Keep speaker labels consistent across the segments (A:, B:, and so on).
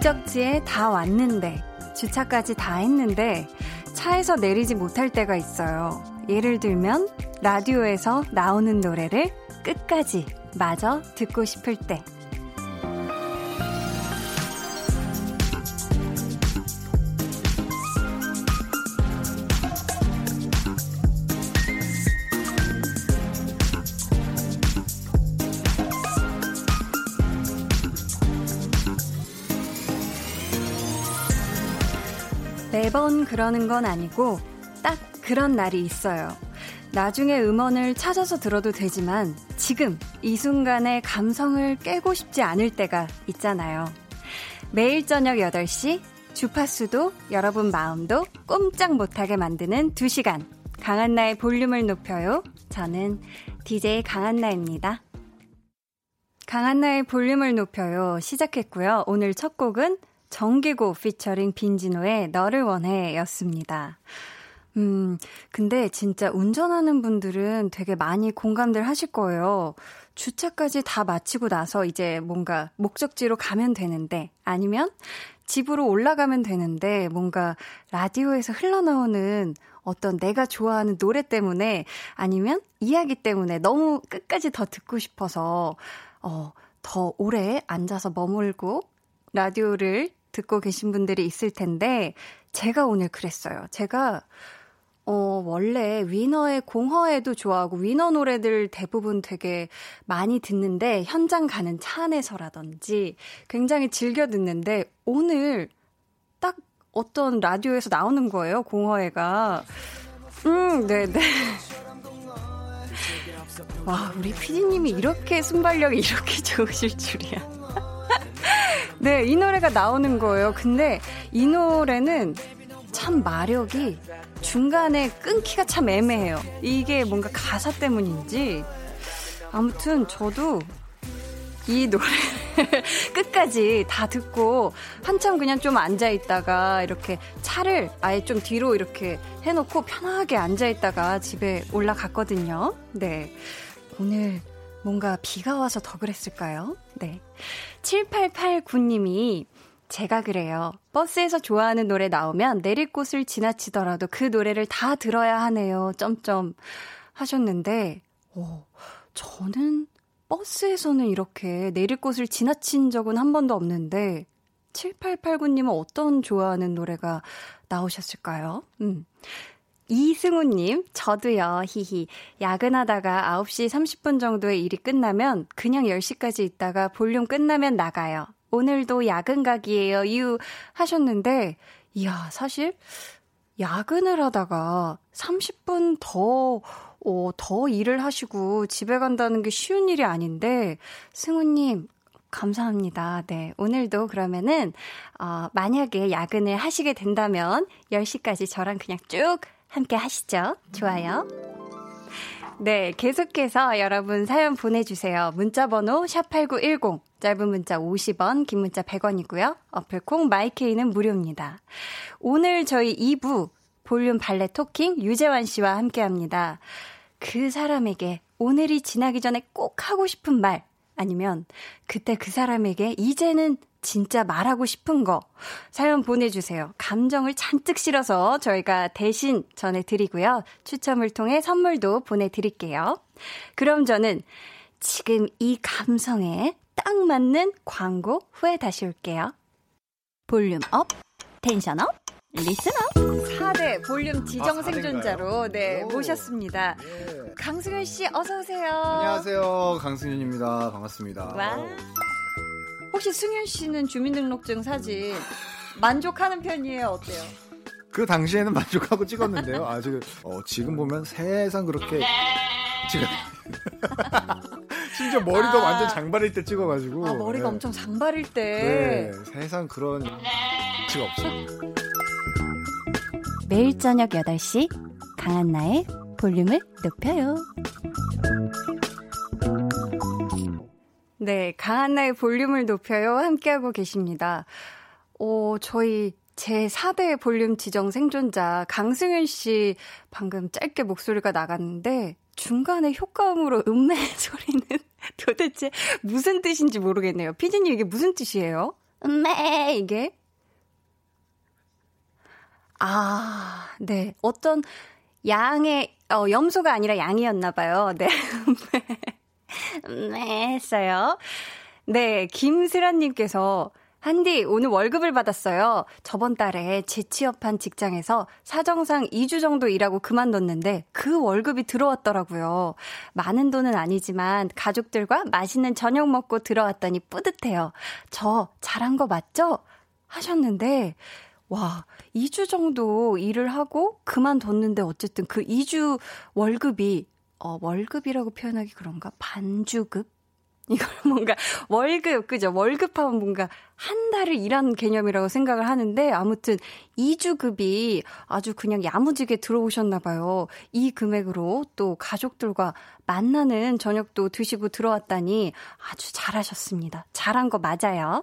A: 목적지에 다 왔는데, 주차까지 다 했는데, 차에서 내리지 못할 때가 있어요. 예를 들면, 라디오에서 나오는 노래를 끝까지 마저 듣고 싶을 때. 매번 그러는 건 아니고 딱 그런 날이 있어요. 나중에 음원을 찾아서 들어도 되지만 지금 이 순간의 감성을 깨고 싶지 않을 때가 있잖아요. 매일 저녁 8시 주파수도 여러분 마음도 꼼짝 못하게 만드는 2시간 강한나의 볼륨을 높여요. 저는 DJ 강한나입니다. 강한나의 볼륨을 높여요. 시작했고요. 오늘 첫 곡은 정기고 피처링 빈지노의 너를 원해 였습니다. 음, 근데 진짜 운전하는 분들은 되게 많이 공감들 하실 거예요. 주차까지 다 마치고 나서 이제 뭔가 목적지로 가면 되는데, 아니면 집으로 올라가면 되는데, 뭔가 라디오에서 흘러나오는 어떤 내가 좋아하는 노래 때문에, 아니면 이야기 때문에 너무 끝까지 더 듣고 싶어서, 어, 더 오래 앉아서 머물고, 라디오를 듣고 계신 분들이 있을 텐데, 제가 오늘 그랬어요. 제가, 어, 원래 위너의 공허에도 좋아하고, 위너 노래들 대부분 되게 많이 듣는데, 현장 가는 차 안에서라든지 굉장히 즐겨 듣는데, 오늘 딱 어떤 라디오에서 나오는 거예요, 공허애가. 음, 네네. 네. 와, 우리 피디님이 이렇게 순발력이 이렇게 좋으실 줄이야. 네, 이 노래가 나오는 거예요. 근데 이 노래는 참 마력이 중간에 끊기가 참 애매해요. 이게 뭔가 가사 때문인지. 아무튼 저도 이 노래 끝까지 다 듣고 한참 그냥 좀 앉아 있다가 이렇게 차를 아예 좀 뒤로 이렇게 해놓고 편하게 앉아 있다가 집에 올라갔거든요. 네. 오늘 뭔가 비가 와서 더 그랬을까요? 네. 7889님이 제가 그래요. 버스에서 좋아하는 노래 나오면 내릴 곳을 지나치더라도 그 노래를 다 들어야 하네요. 점점 하셨는데, 오, 저는 버스에서는 이렇게 내릴 곳을 지나친 적은 한 번도 없는데, 7889님은 어떤 좋아하는 노래가 나오셨을까요? 음. 이승우님, 저도요, 히히. 야근하다가 9시 30분 정도에 일이 끝나면 그냥 10시까지 있다가 볼륨 끝나면 나가요. 오늘도 야근 각이에요, 유. 하셨는데, 이야, 사실, 야근을 하다가 30분 더, 어, 더 일을 하시고 집에 간다는 게 쉬운 일이 아닌데, 승우님, 감사합니다. 네. 오늘도 그러면은, 어, 만약에 야근을 하시게 된다면, 10시까지 저랑 그냥 쭉 함께 하시죠. 좋아요. 네, 계속해서 여러분 사연 보내주세요. 문자번호 샵8910, 짧은 문자 50원, 긴 문자 100원이고요. 어플콩 마이케이는 무료입니다. 오늘 저희 2부 볼륨 발레 토킹 유재환 씨와 함께 합니다. 그 사람에게 오늘이 지나기 전에 꼭 하고 싶은 말, 아니면 그때 그 사람에게 이제는 진짜 말하고 싶은 거 사연 보내주세요. 감정을 잔뜩 실어서 저희가 대신 전해드리고요. 추첨을 통해 선물도 보내드릴게요. 그럼 저는 지금 이 감성에 딱 맞는 광고 후에 다시 올게요. volume up, tension up, Listen up. 4대 볼륨 지정 아, 생존자로 네, 모셨습니다. 예. 강승윤 씨 어서 오세요.
B: 안녕하세요. 강승윤입니다. 반갑습니다. 와.
A: 혹시 승윤 씨는 주민등록증 사진 만족하는 편이에요? 어때요?
B: 그 당시에는 만족하고 찍었는데요. 아, 지금, 어, 지금 보면 세상 그렇게 지금 심지어 머리도 아, 완전 장발일 때 찍어가지고
A: 아, 머리가 네. 엄청 장발일 때
B: 네, 세상 그런 치가 없어요.
A: 매일 저녁 8시 강한나의 볼륨을 높여요. 네, 강한나의 볼륨을 높여요. 함께하고 계십니다. 오, 저희 제 4대 볼륨 지정 생존자 강승윤 씨 방금 짧게 목소리가 나갔는데 중간에 효과음으로 음매 소리는 도대체 무슨 뜻인지 모르겠네요. 피디님 이게 무슨 뜻이에요? 매 이게 아, 네. 어떤 양의 어 염소가 아니라 양이었나 봐요. 네. 네, 했어요. 네, 김슬아 님께서 한디, 오늘 월급을 받았어요. 저번 달에 재취업한 직장에서 사정상 2주 정도 일하고 그만뒀는데 그 월급이 들어왔더라고요. 많은 돈은 아니지만 가족들과 맛있는 저녁 먹고 들어왔더니 뿌듯해요. 저 잘한 거 맞죠? 하셨는데, 와, 2주 정도 일을 하고 그만뒀는데 어쨌든 그 2주 월급이, 어, 월급이라고 표현하기 그런가? 반주급? 이걸 뭔가 월급, 그죠? 월급하면 뭔가 한 달을 일한 개념이라고 생각을 하는데 아무튼 2주급이 아주 그냥 야무지게 들어오셨나 봐요. 이 금액으로 또 가족들과 만나는 저녁도 드시고 들어왔다니 아주 잘하셨습니다. 잘한 거 맞아요.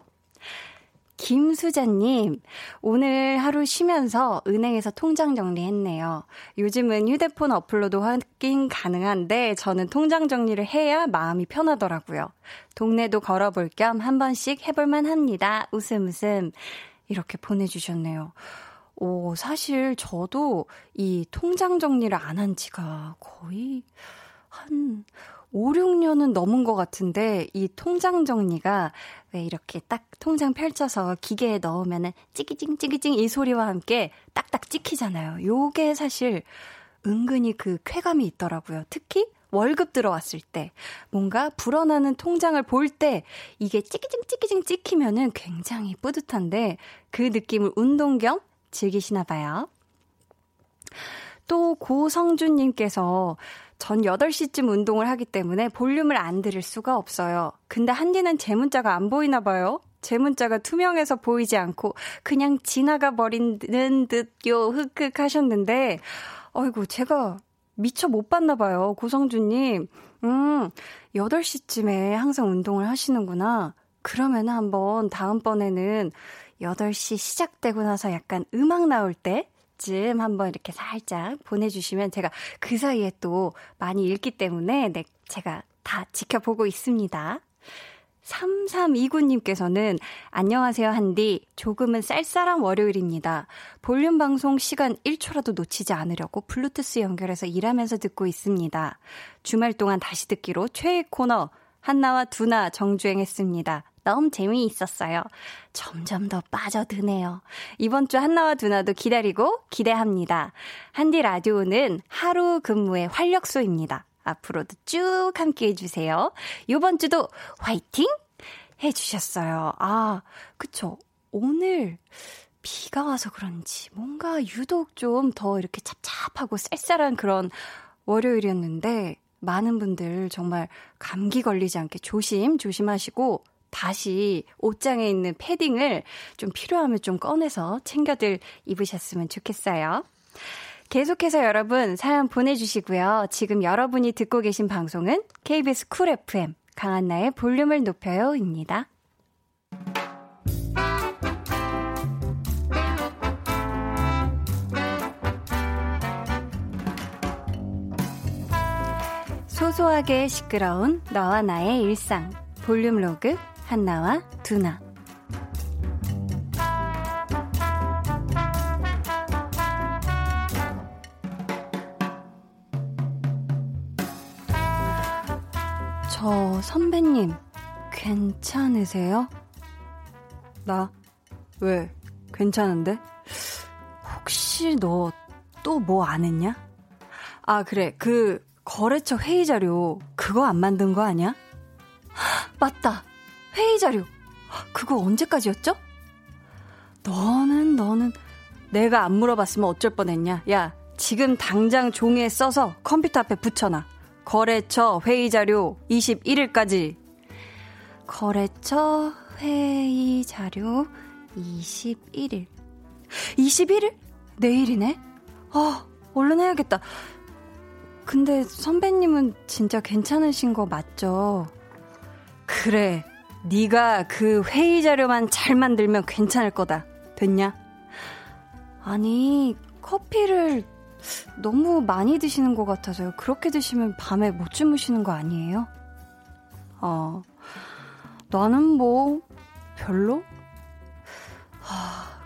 A: 김수자님, 오늘 하루 쉬면서 은행에서 통장 정리했네요. 요즘은 휴대폰 어플로도 확인 가능한데 저는 통장 정리를 해야 마음이 편하더라고요. 동네도 걸어볼 겸 한 번씩 해볼만 합니다. 웃음 웃음. 이렇게 보내주셨네요. 오, 사실 저도 이 통장 정리를 안 한 지가 거의 한 5, 6년은 넘은 것 같은데 이 통장 정리가 왜 이렇게 딱 통장 펼쳐서 기계에 넣으면은 찌기징 찌기징 이 소리와 함께 딱딱 찍히잖아요. 요게 사실 은근히 그 쾌감이 있더라고요. 특히 월급 들어왔을 때 뭔가 불어나는 통장을 볼 때 이게 찌기징 찌기징 찍히면은 굉장히 뿌듯한데 그 느낌을 운동 겸 즐기시나 봐요. 또 고성준님께서 전 8시쯤 운동을 하기 때문에 볼륨을 안 들을 수가 없어요. 근데 한디는 제 문자가 안 보이나 봐요. 제 문자가 투명해서 보이지 않고 그냥 지나가 버리는 듯요 흑흑 하셨는데 어이구 제가 미처 못 봤나 봐요. 고성주님. 음, 8시쯤에 항상 운동을 하시는구나. 그러면 한번 다음번에는 8시 시작되고 나서 약간 음악 나올 때 쯤 한번 이렇게 살짝 보내주시면 제가 그 사이에 또 많이 읽기 때문에 네, 제가 다 지켜보고 있습니다. 3329님께서는 안녕하세요 한디 조금은 쌀쌀한 월요일입니다. 볼륨 방송 시간 1초라도 놓치지 않으려고 블루투스 연결해서 일하면서 듣고 있습니다. 주말 동안 다시 듣기로 최애 코너 한나와 두나 정주행했습니다. 너무 재미있었어요. 점점 더 빠져드네요. 이번 주 한나와 두나도 기다리고 기대합니다. 한디 라디오는 하루 근무의 활력소입니다. 앞으로도 쭉 함께 해주세요. 이번 주도 화이팅! 해주셨어요. 아, 그쵸. 오늘 비가 와서 그런지 뭔가 유독 좀 더 이렇게 찹찹하고 쌀쌀한 그런 월요일이었는데 많은 분들 정말 감기 걸리지 않게 조심 조심하시고 다시 옷장에 있는 패딩을 좀 필요하면 좀 꺼내서 챙겨들 입으셨으면 좋겠어요. 계속해서 여러분 사연 보내주시고요. 지금 여러분이 듣고 계신 방송은 KBS 쿨 FM 강한나의 볼륨을 높여요입니다. 소소하게 시끄러운 너와 나의 일상 볼륨 로그 한나와 두나 저 선배님 괜찮으세요? 나? 왜? 괜찮은데? 혹시 너 또 뭐 안 했냐? 아, 그래. 그 거래처 회의 자료 그거 안 만든 거 아니야? 맞다. 회의 자료. 그거 언제까지였죠? 너는, 너는, 내가 안 물어봤으면 어쩔 뻔했냐? 야, 지금 당장 종이에 써서 컴퓨터 앞에 붙여놔. 거래처 회의 자료 21일까지. 거래처 회의 자료 21일. 21일? 내일이네? 아, 얼른 해야겠다. 근데 선배님은 진짜 괜찮으신 거 맞죠? 그래. 네가 그 회의 자료만 잘 만들면 괜찮을 거다. 됐냐? 아니, 커피를 너무 많이 드시는 것 같아서요. 그렇게 드시면 밤에 못 주무시는 거 아니에요? 어, 나는 뭐, 별로?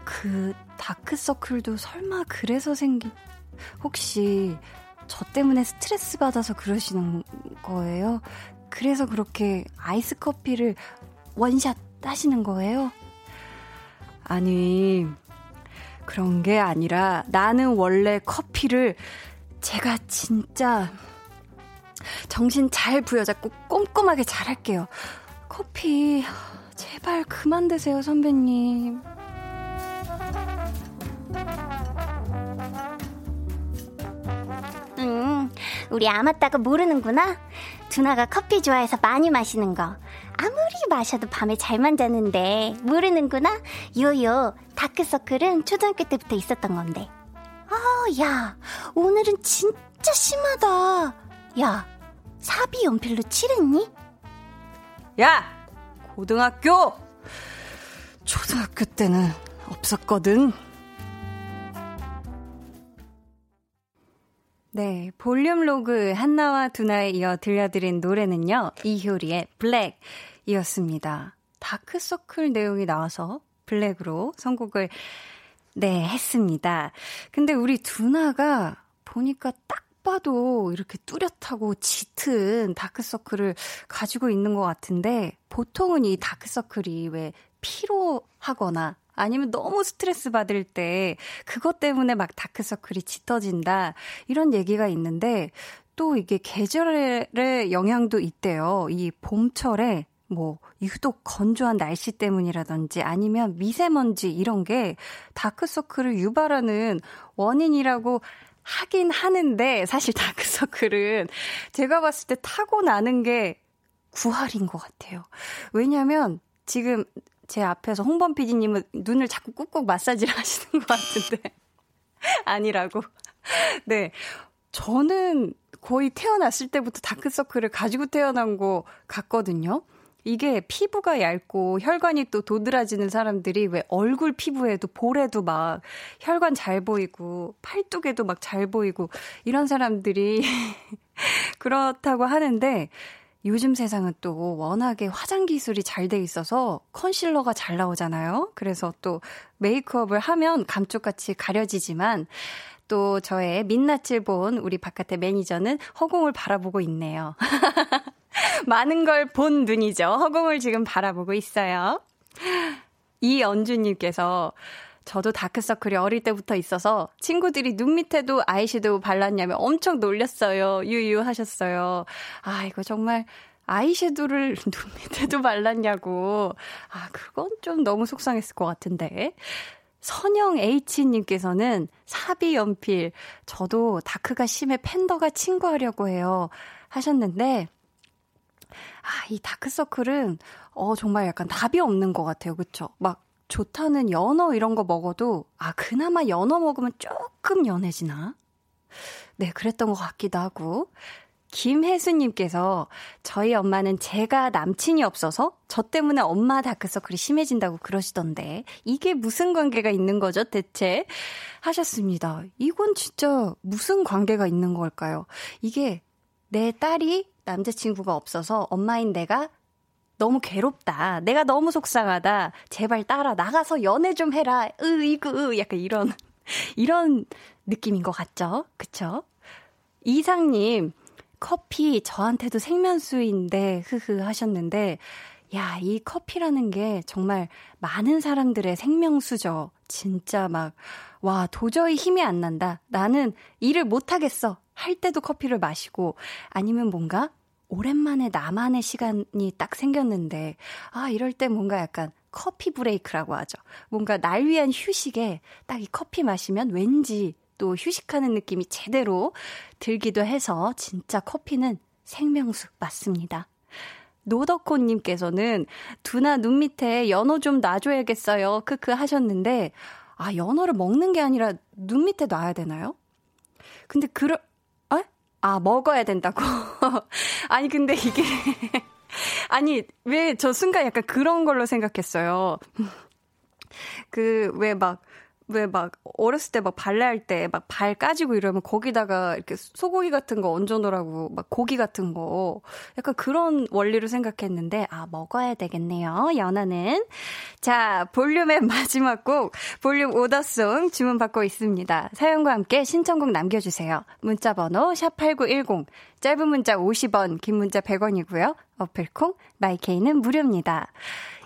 A: 그 다크서클도 설마 그래서 생긴, 혹시 저 때문에 스트레스 받아서 그러시는 거예요? 그래서 그렇게 아이스 커피를 원샷 따시는 거예요? 아니, 그런 게 아니라 나는 원래 커피를 제가 진짜 정신 잘 부여잡고 꼼꼼하게 잘 할게요. 커피, 제발 그만 드세요, 선배님.
C: 음, 우리 아맞다가 모르는구나. 두나가 커피 좋아해서 많이 마시는 거. 아무리 마셔도 밤에 잘 만 자는데 모르는구나. 요요, 다크서클은 초등학교 때부터 있었던 건데. 아, 야, 오늘은 진짜 심하다. 야, 4B 연필로 칠했니?
A: 야! 고등학교! 초등학교 때는 없었거든. 네, 볼륨 로그 한나와 두나에 이어 들려드린 노래는요, 이효리의 Black 이었습니다. 다크서클 내용이 나와서 Black으로 선곡을, 네, 했습니다. 근데 우리 두나가 보니까 딱 봐도 이렇게 뚜렷하고 짙은 다크서클을 가지고 있는 것 같은데, 보통은 이 다크서클이 왜 피로하거나 아니면 너무 스트레스 받을 때 그것 때문에 막 다크서클이 짙어진다. 이런 얘기가 있는데 또 이게 계절의 영향도 있대요. 이 봄철에 뭐 유독 건조한 날씨 때문이라든지 아니면 미세먼지 이런 게 다크서클을 유발하는 원인이라고 하긴 하는데 사실 다크서클은 제가 봤을 때 타고 나는 게 구할인 것 같아요. 왜냐면 지금 제 앞에서 홍범 PD님은 눈을 자꾸 꾹꾹 마사지를 하시는 것 같은데. 아니라고. 네. 저는 거의 태어났을 때부터 다크서클을 가지고 태어난 것 같거든요. 이게 피부가 얇고 혈관이 또 도드라지는 사람들이 왜 얼굴 피부에도 볼에도 막 혈관 잘 보이고 팔뚝에도 막 잘 보이고 이런 사람들이 그렇다고 하는데 요즘 세상은 또 워낙에 화장 기술이 잘 돼 있어서 컨실러가 잘 나오잖아요. 그래서 또 메이크업을 하면 감쪽같이 가려지지만 또 저의 민낯을 본 우리 바깥의 매니저는 허공을 바라보고 있네요. 많은 걸 본 눈이죠. 허공을 지금 바라보고 있어요. 이연주님께서 저도 다크서클이 어릴 때부터 있어서 친구들이 눈 밑에도 아이섀도우 발랐냐면 엄청 놀렸어요. 유유 하셨어요. 아, 이거 정말 아이섀도우를 눈 밑에도 발랐냐고. 아, 그건 좀 너무 속상했을 것 같은데. 선영 H님께서는 사비 연필, 저도 다크가 심해 팬더가 친구하려고 해요. 하셨는데, 아, 이 다크서클은, 어, 정말 약간 답이 없는 것 같아요. 그쵸? 막, 좋다는 연어 이런 거 먹어도, 아, 그나마 연어 먹으면 조금 연해지나? 네, 그랬던 것 같기도 하고. 김혜수님께서 저희 엄마는 제가 남친이 없어서 저 때문에 엄마 다크서클이 심해진다고 그러시던데 이게 무슨 관계가 있는 거죠 대체 하셨습니다. 이건 진짜 무슨 관계가 있는 걸까요? 이게 내 딸이 남자친구가 없어서 엄마인 내가 너무 괴롭다. 내가 너무 속상하다. 제발 따라 나가서 연애 좀 해라. 으, 이그, 약간 이런, 이런 느낌인 것 같죠? 그쵸? 이상님, 커피 저한테도 생면수인데, 흐흐 하셨는데, 야, 이 커피라는 게 정말 많은 사람들의 생명수죠. 진짜 막, 와, 도저히 힘이 안 난다. 나는 일을 못하겠어. 할 때도 커피를 마시고, 아니면 뭔가 오랜만에 나만의 시간이 딱 생겼는데, 아, 이럴 때 뭔가 약간 커피 브레이크라고 하죠. 뭔가 날 위한 휴식에 딱 이 커피 마시면 왠지 또 휴식하는 느낌이 제대로 들기도 해서 진짜 커피는 생명수 맞습니다. 노덕호님께서는 두나 눈 밑에 연어 좀 놔줘야겠어요. 크크 하셨는데, 아, 연어를 먹는 게 아니라 눈 밑에 놔야 되나요? 근데 그러, 아, 먹어야 된다고. 아니, 근데 이게. 아니, 왜 저 순간 약간 그런 걸로 생각했어요. 그, 왜 막, 왜 막 어렸을 때 막 발레 할 때 막 발 까지고 이러면 거기다가 이렇게 소고기 같은 거 얹어 놓으라고 막 고기 같은 거 약간 그런 원리로 생각했는데 아 먹어야 되겠네요. 연어는 자 볼륨의 마지막 곡 볼륨 order song 주문 받고 있습니다. 사연과 함께 신청곡 남겨주세요. 문자번호 샵 #8910 짧은 문자 50원, 긴 문자 100원이고요. 어플 콩 My K는 무료입니다.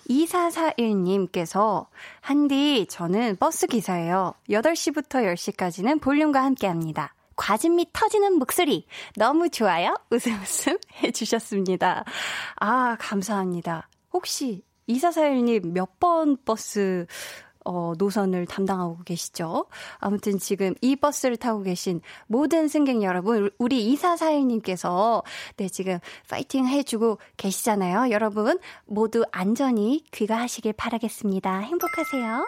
A: 2441님께서, 한디, 저는 버스 기사예요. 8시부터 10시까지는 볼륨과 함께 합니다. 과즙미 터지는 목소리. 너무 좋아요. 웃음 웃음 해 주셨습니다. 아, 감사합니다. 혹시 2441님 몇 번 버스 어, 노선을 담당하고 계시죠. 아무튼 지금 이 버스를 타고 계신 모든 승객 여러분, 우리 2441님께서 네, 지금 파이팅 해주고 계시잖아요. 여러분, 모두 안전히 귀가하시길 바라겠습니다. 행복하세요.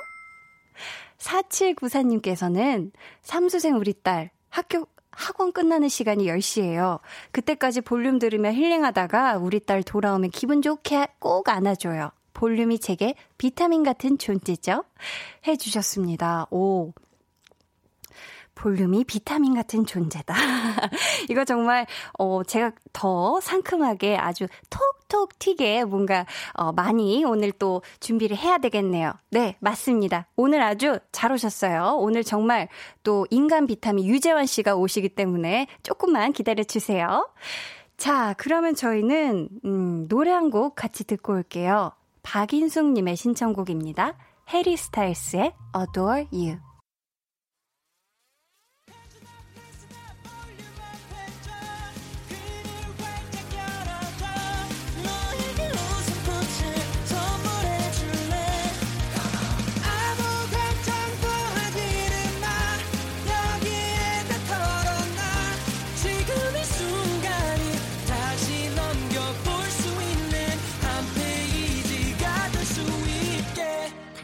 A: 4794님께서는 삼수생 우리 딸 학교 학원 끝나는 시간이 10시예요. 그때까지 볼륨 들으며 힐링하다가 우리 딸 돌아오면 기분 좋게 꼭 안아줘요. 볼륨이 제게 비타민 같은 존재죠? 해주셨습니다. 오. 볼륨이 비타민 같은 존재다. 이거 정말, 어, 제가 더 상큼하게 아주 톡톡 튀게 뭔가, 어, 많이 오늘 또 준비를 해야 되겠네요. 네, 맞습니다. 오늘 아주 잘 오셨어요. 오늘 정말 또 인간 비타민 유재환 씨가 오시기 때문에 조금만 기다려 주세요. 자, 그러면 저희는, 음, 노래 한 곡 같이 듣고 올게요. 박인숙님의 신청곡입니다. 해리 스타일스의 Adore You.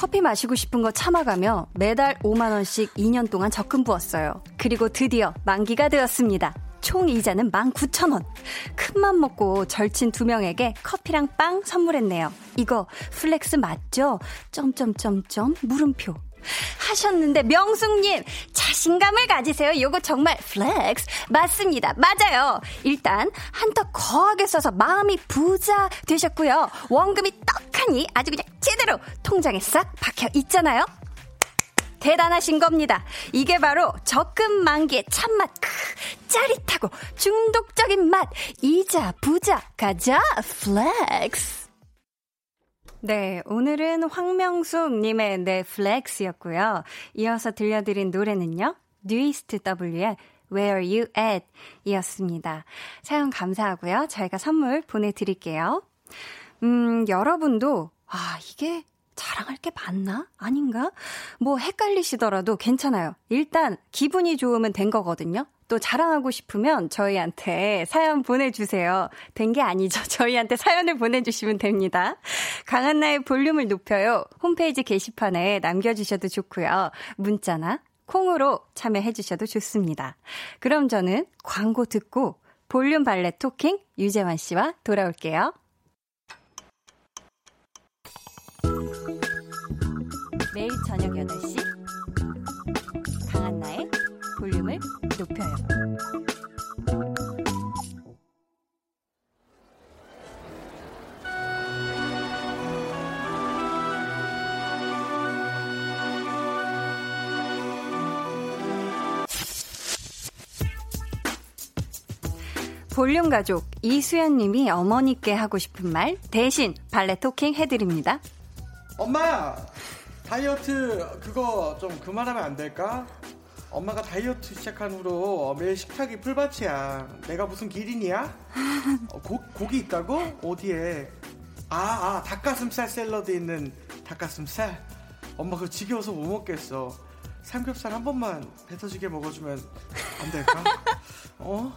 A: 커피 마시고 싶은 거 참아가며 매달 5만원씩 2년 동안 적금 부었어요. 그리고 드디어 만기가 되었습니다. 총 이자는 19,000원. 큰맘 먹고 절친 두 명에게 커피랑 빵 선물했네요. 이거 flex 맞죠? 점점점점 물음표. 하셨는데 명숙님 자신감을 가지세요. 요거 정말 flex 맞습니다. 맞아요. 일단 한턱 거하게 써서 마음이 부자 되셨고요. 원금이 떡하니 아주 그냥 제대로 통장에 싹 박혀 있잖아요. 대단하신 겁니다. 이게 바로 적금 만기의 참맛, 크, 짜릿하고 중독적인 맛, 이자, 부자, 가자, flex. 네, 오늘은 황명숙님의 넷플렉스였고요. 이어서 들려드린 노래는요. 뉴이스트 W의 Where You At 이었습니다. 사연 감사하고요. 저희가 선물 보내드릴게요. 음, 여러분도, 아, 이게 자랑할 게 맞나? 아닌가? 뭐 헷갈리시더라도 괜찮아요. 일단 기분이 좋으면 된 거거든요. 또 자랑하고 싶으면 저희한테 사연 보내주세요. 된 게 아니죠. 저희한테 사연을 보내주시면 됩니다. 강한나의 볼륨을 높여요. 홈페이지 게시판에 남겨주셔도 좋고요. 문자나 콩으로 참여해주셔도 좋습니다. 그럼 저는 광고 듣고 볼륨 발레 토킹 유재환 씨와 돌아올게요. 매일 저녁 8시 높여요. 볼륨 가족 이수연 님이 어머니께 하고 싶은 말 대신 발레 토킹 해드립니다.
D: 엄마 다이어트 그거 좀 그만하면 안 될까? 엄마가 다이어트 시작한 후로 매일 식탁이 풀밭이야. 내가 무슨 기린이야? 어, 고, 고기 있다고? 어디에? 아, 아, 닭가슴살 샐러드 있는 닭가슴살? 엄마 그거 지겨워서 못 먹겠어. 삼겹살 한 번만 뱉어지게 먹어주면 안 될까? 어?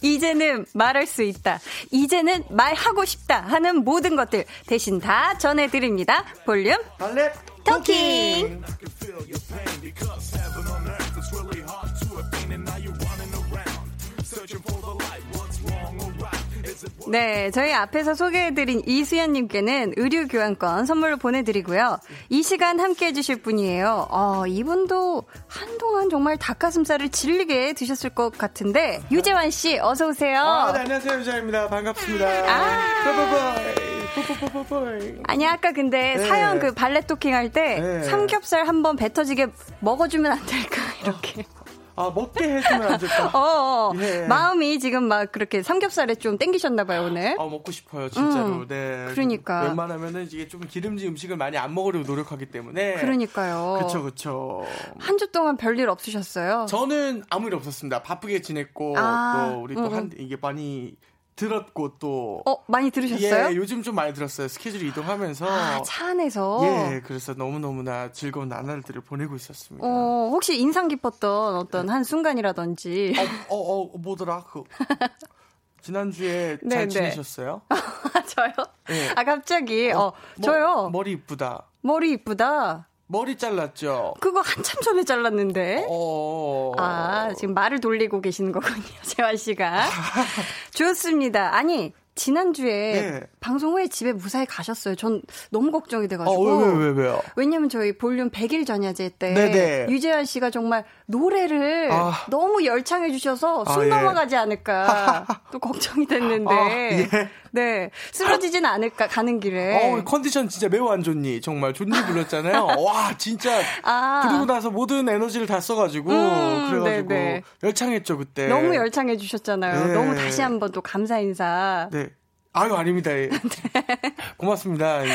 A: 이제는 말할 수 있다. 이제는 말하고 싶다 하는 모든 것들 대신 다 전해드립니다. 볼륨
D: 발렛
A: 토 네, 저희 앞에서 소개해드린 이수연님께는 의류 교환권 선물로 보내드리고요. 이 시간 함께 해주실 분이에요. 어, 이분도 한동안 정말 닭가슴살을 질리게 드셨을 것 같은데, 유재환 씨, 어서오세요.
D: 아, 네, 안녕하세요. 유자입니다. 반갑습니다. 아.
A: 아니, 아까 근데
D: 네.
A: 사연 그 발레 토킹 할 때,
D: 네.
A: 삼겹살 한번 뱉어지게 먹어주면 안 될까, 이렇게.
D: 아, 먹게 해주면 안 될까?
A: 어, 어.
D: 예.
A: 마음이 지금 막 그렇게 삼겹살에 좀 땡기셨나 봐요, 오늘.
D: 아, 먹고 싶어요, 진짜로.
A: 음,
D: 네.
A: 그러니까.
D: 웬만하면은 이게 좀 기름진 음식을 많이 안 먹으려고 노력하기 때문에.
A: 그러니까요.
D: 그쵸, 그쵸.
A: 한주 동안 별일 없으셨어요?
D: 저는 아무 일 없었습니다. 바쁘게 지냈고,
A: 아,
D: 또 우리
A: 음,
D: 또 한, 이게 많이 들었고, 또.
A: 어, 많이 들으셨어요?
D: 예, 요즘 좀 많이 들었어요. 스케줄 이동하면서.
A: 아, 차 안에서?
D: 예, 그래서 너무너무나 즐거운 나날들을 보내고 있었습니다.
A: 어, 혹시 인상 깊었던 어떤 한 순간이라든지.
D: 어, 어, 어, 뭐더라? 그. 지난주에
A: 네,
D: 잘
A: 네.
D: 지내셨어요?
A: 저요?
D: 예.
A: 아, 갑자기, 어,
D: 머-
A: 저요?
D: 머리 이쁘다.
A: 머리 이쁘다.
D: 머리 잘랐죠?
A: 그거 한참 전에 잘랐는데.
D: 어.
A: 아, 지금 말을 돌리고 계시는 거군요, 재환 씨가. 좋습니다. 아니, 지난주에
D: 네.
A: 방송 후에 집에 무사히 가셨어요. 전 너무 걱정이
D: 어,
A: 돼가지고.
D: 왜, 왜, 왜, 왜요?
A: 왜냐면 저희 볼륨 100일 전야제 때
D: 네네.
A: 유재환 씨가 정말 노래를
D: 아.
A: 너무 열창해 주셔서
D: 아,
A: 숨
D: 예.
A: 넘어가지 않을까 또 걱정이 됐는데
D: 아, 예.
A: 네 쓰러지진 않을까 가는 길에
D: 어, 컨디션 진짜 매우 안 좋니. 정말 좋니 불렀잖아요. 와, 진짜.
A: 아.
D: 그러고 나서 모든 에너지를 다 써 가지고.
A: 음,
D: 그래 가지고.
A: 네네.
D: 열창했죠, 그때.
A: 너무 열창해 주셨잖아요.
D: 네.
A: 너무 다시 한번 또 감사 인사.
D: 네. 아유, 아닙니다. 예. 고맙습니다. 예.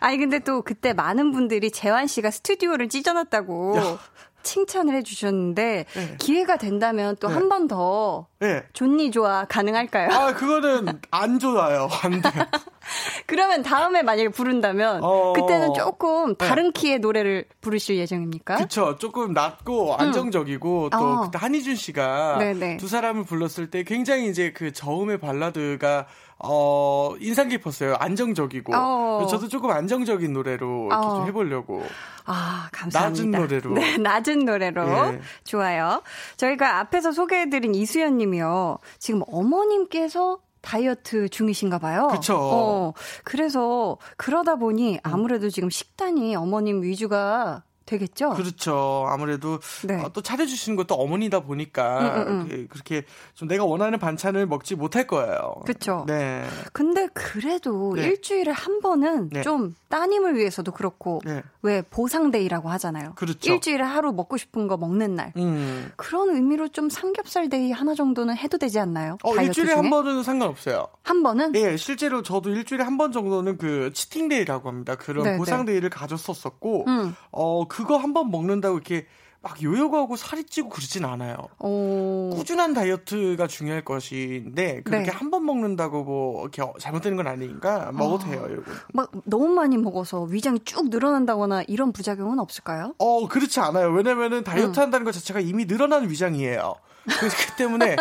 A: 아니 근데 또 그때 많은 분들이 재환 씨가 스튜디오를 찢어놨다고
D: 야.
A: 칭찬을 해주셨는데
D: 네.
A: 기회가 된다면 또
D: 네.
A: 한번더
D: 예.
A: 존니 좋아 가능할까요?
D: 아, 그거는 안 좋아요. 안 돼요.
A: 그러면 다음에 만약에 부른다면
D: 어.
A: 그때는 조금 다른 키의 노래를 부르실 예정입니까?
D: 그쵸. 조금 낮고 안정적이고 또
A: 어.
D: 그때 한희준 씨가
A: 네네.
D: 두 사람을 불렀을 때 굉장히 이제 그 저음의 발라드가 어 인상 깊었어요. 안정적이고.
A: 어.
D: 저도 조금 안정적인 노래로 이렇게
A: 어.
D: 좀 해보려고.
A: 아, 감사합니다.
D: 낮은 노래로.
A: 네, 낮은 노래로.
D: 예.
A: 좋아요. 저희가 앞에서 소개해드린 이수연 님이요. 지금 어머님께서 다이어트 중이신가 봐요.
D: 그쵸.
A: 어, 그래서 그러다 보니 아무래도 지금 식단이 어머님 위주가 되겠죠?
D: 그렇죠. 아무래도
A: 네.
D: 어, 또 차려주시는 것도 어머니다 보니까
A: 음, 음, 음.
D: 그렇게, 좀 내가 원하는 반찬을 먹지 못할 거예요.
A: 그쵸.
D: 네.
A: 근데 그래도
D: 네.
A: 일주일에 한 번은
D: 네.
A: 좀 따님을 위해서도 그렇고
D: 네.
A: 왜 보상day라고 하잖아요.
D: 그렇죠.
A: 일주일에 하루 먹고 싶은 거 먹는 날.
D: 음.
A: 그런 의미로 좀 삼겹살 day 하나 정도는 해도 되지 않나요?
D: 어, 일주일에
A: 중에?
D: 한 번은 상관없어요.
A: 한 번은?
D: 예, 실제로 저도 일주일에 한 번 정도는 그 cheating day라고 합니다. 그런
A: 네,
D: 보상 day를 가졌었었고,
A: 음.
D: 어, 그거 한 번 먹는다고 이렇게 막 요요가고 살이 찌고 그러진 않아요.
A: 오.
D: 꾸준한 다이어트가 중요할 것인데, 그렇게
A: 네.
D: 한번 먹는다고 뭐, 이렇게 잘못되는 건 아니니까 먹어도 돼요, 이거.
A: 막 너무 많이 먹어서 위장이 쭉 늘어난다거나 이런 부작용은 없을까요?
D: 어, 그렇지 않아요. 왜냐면은 다이어트
A: 음.
D: 한다는 것 자체가 이미 늘어난 위장이에요. 그래서 그 때문에,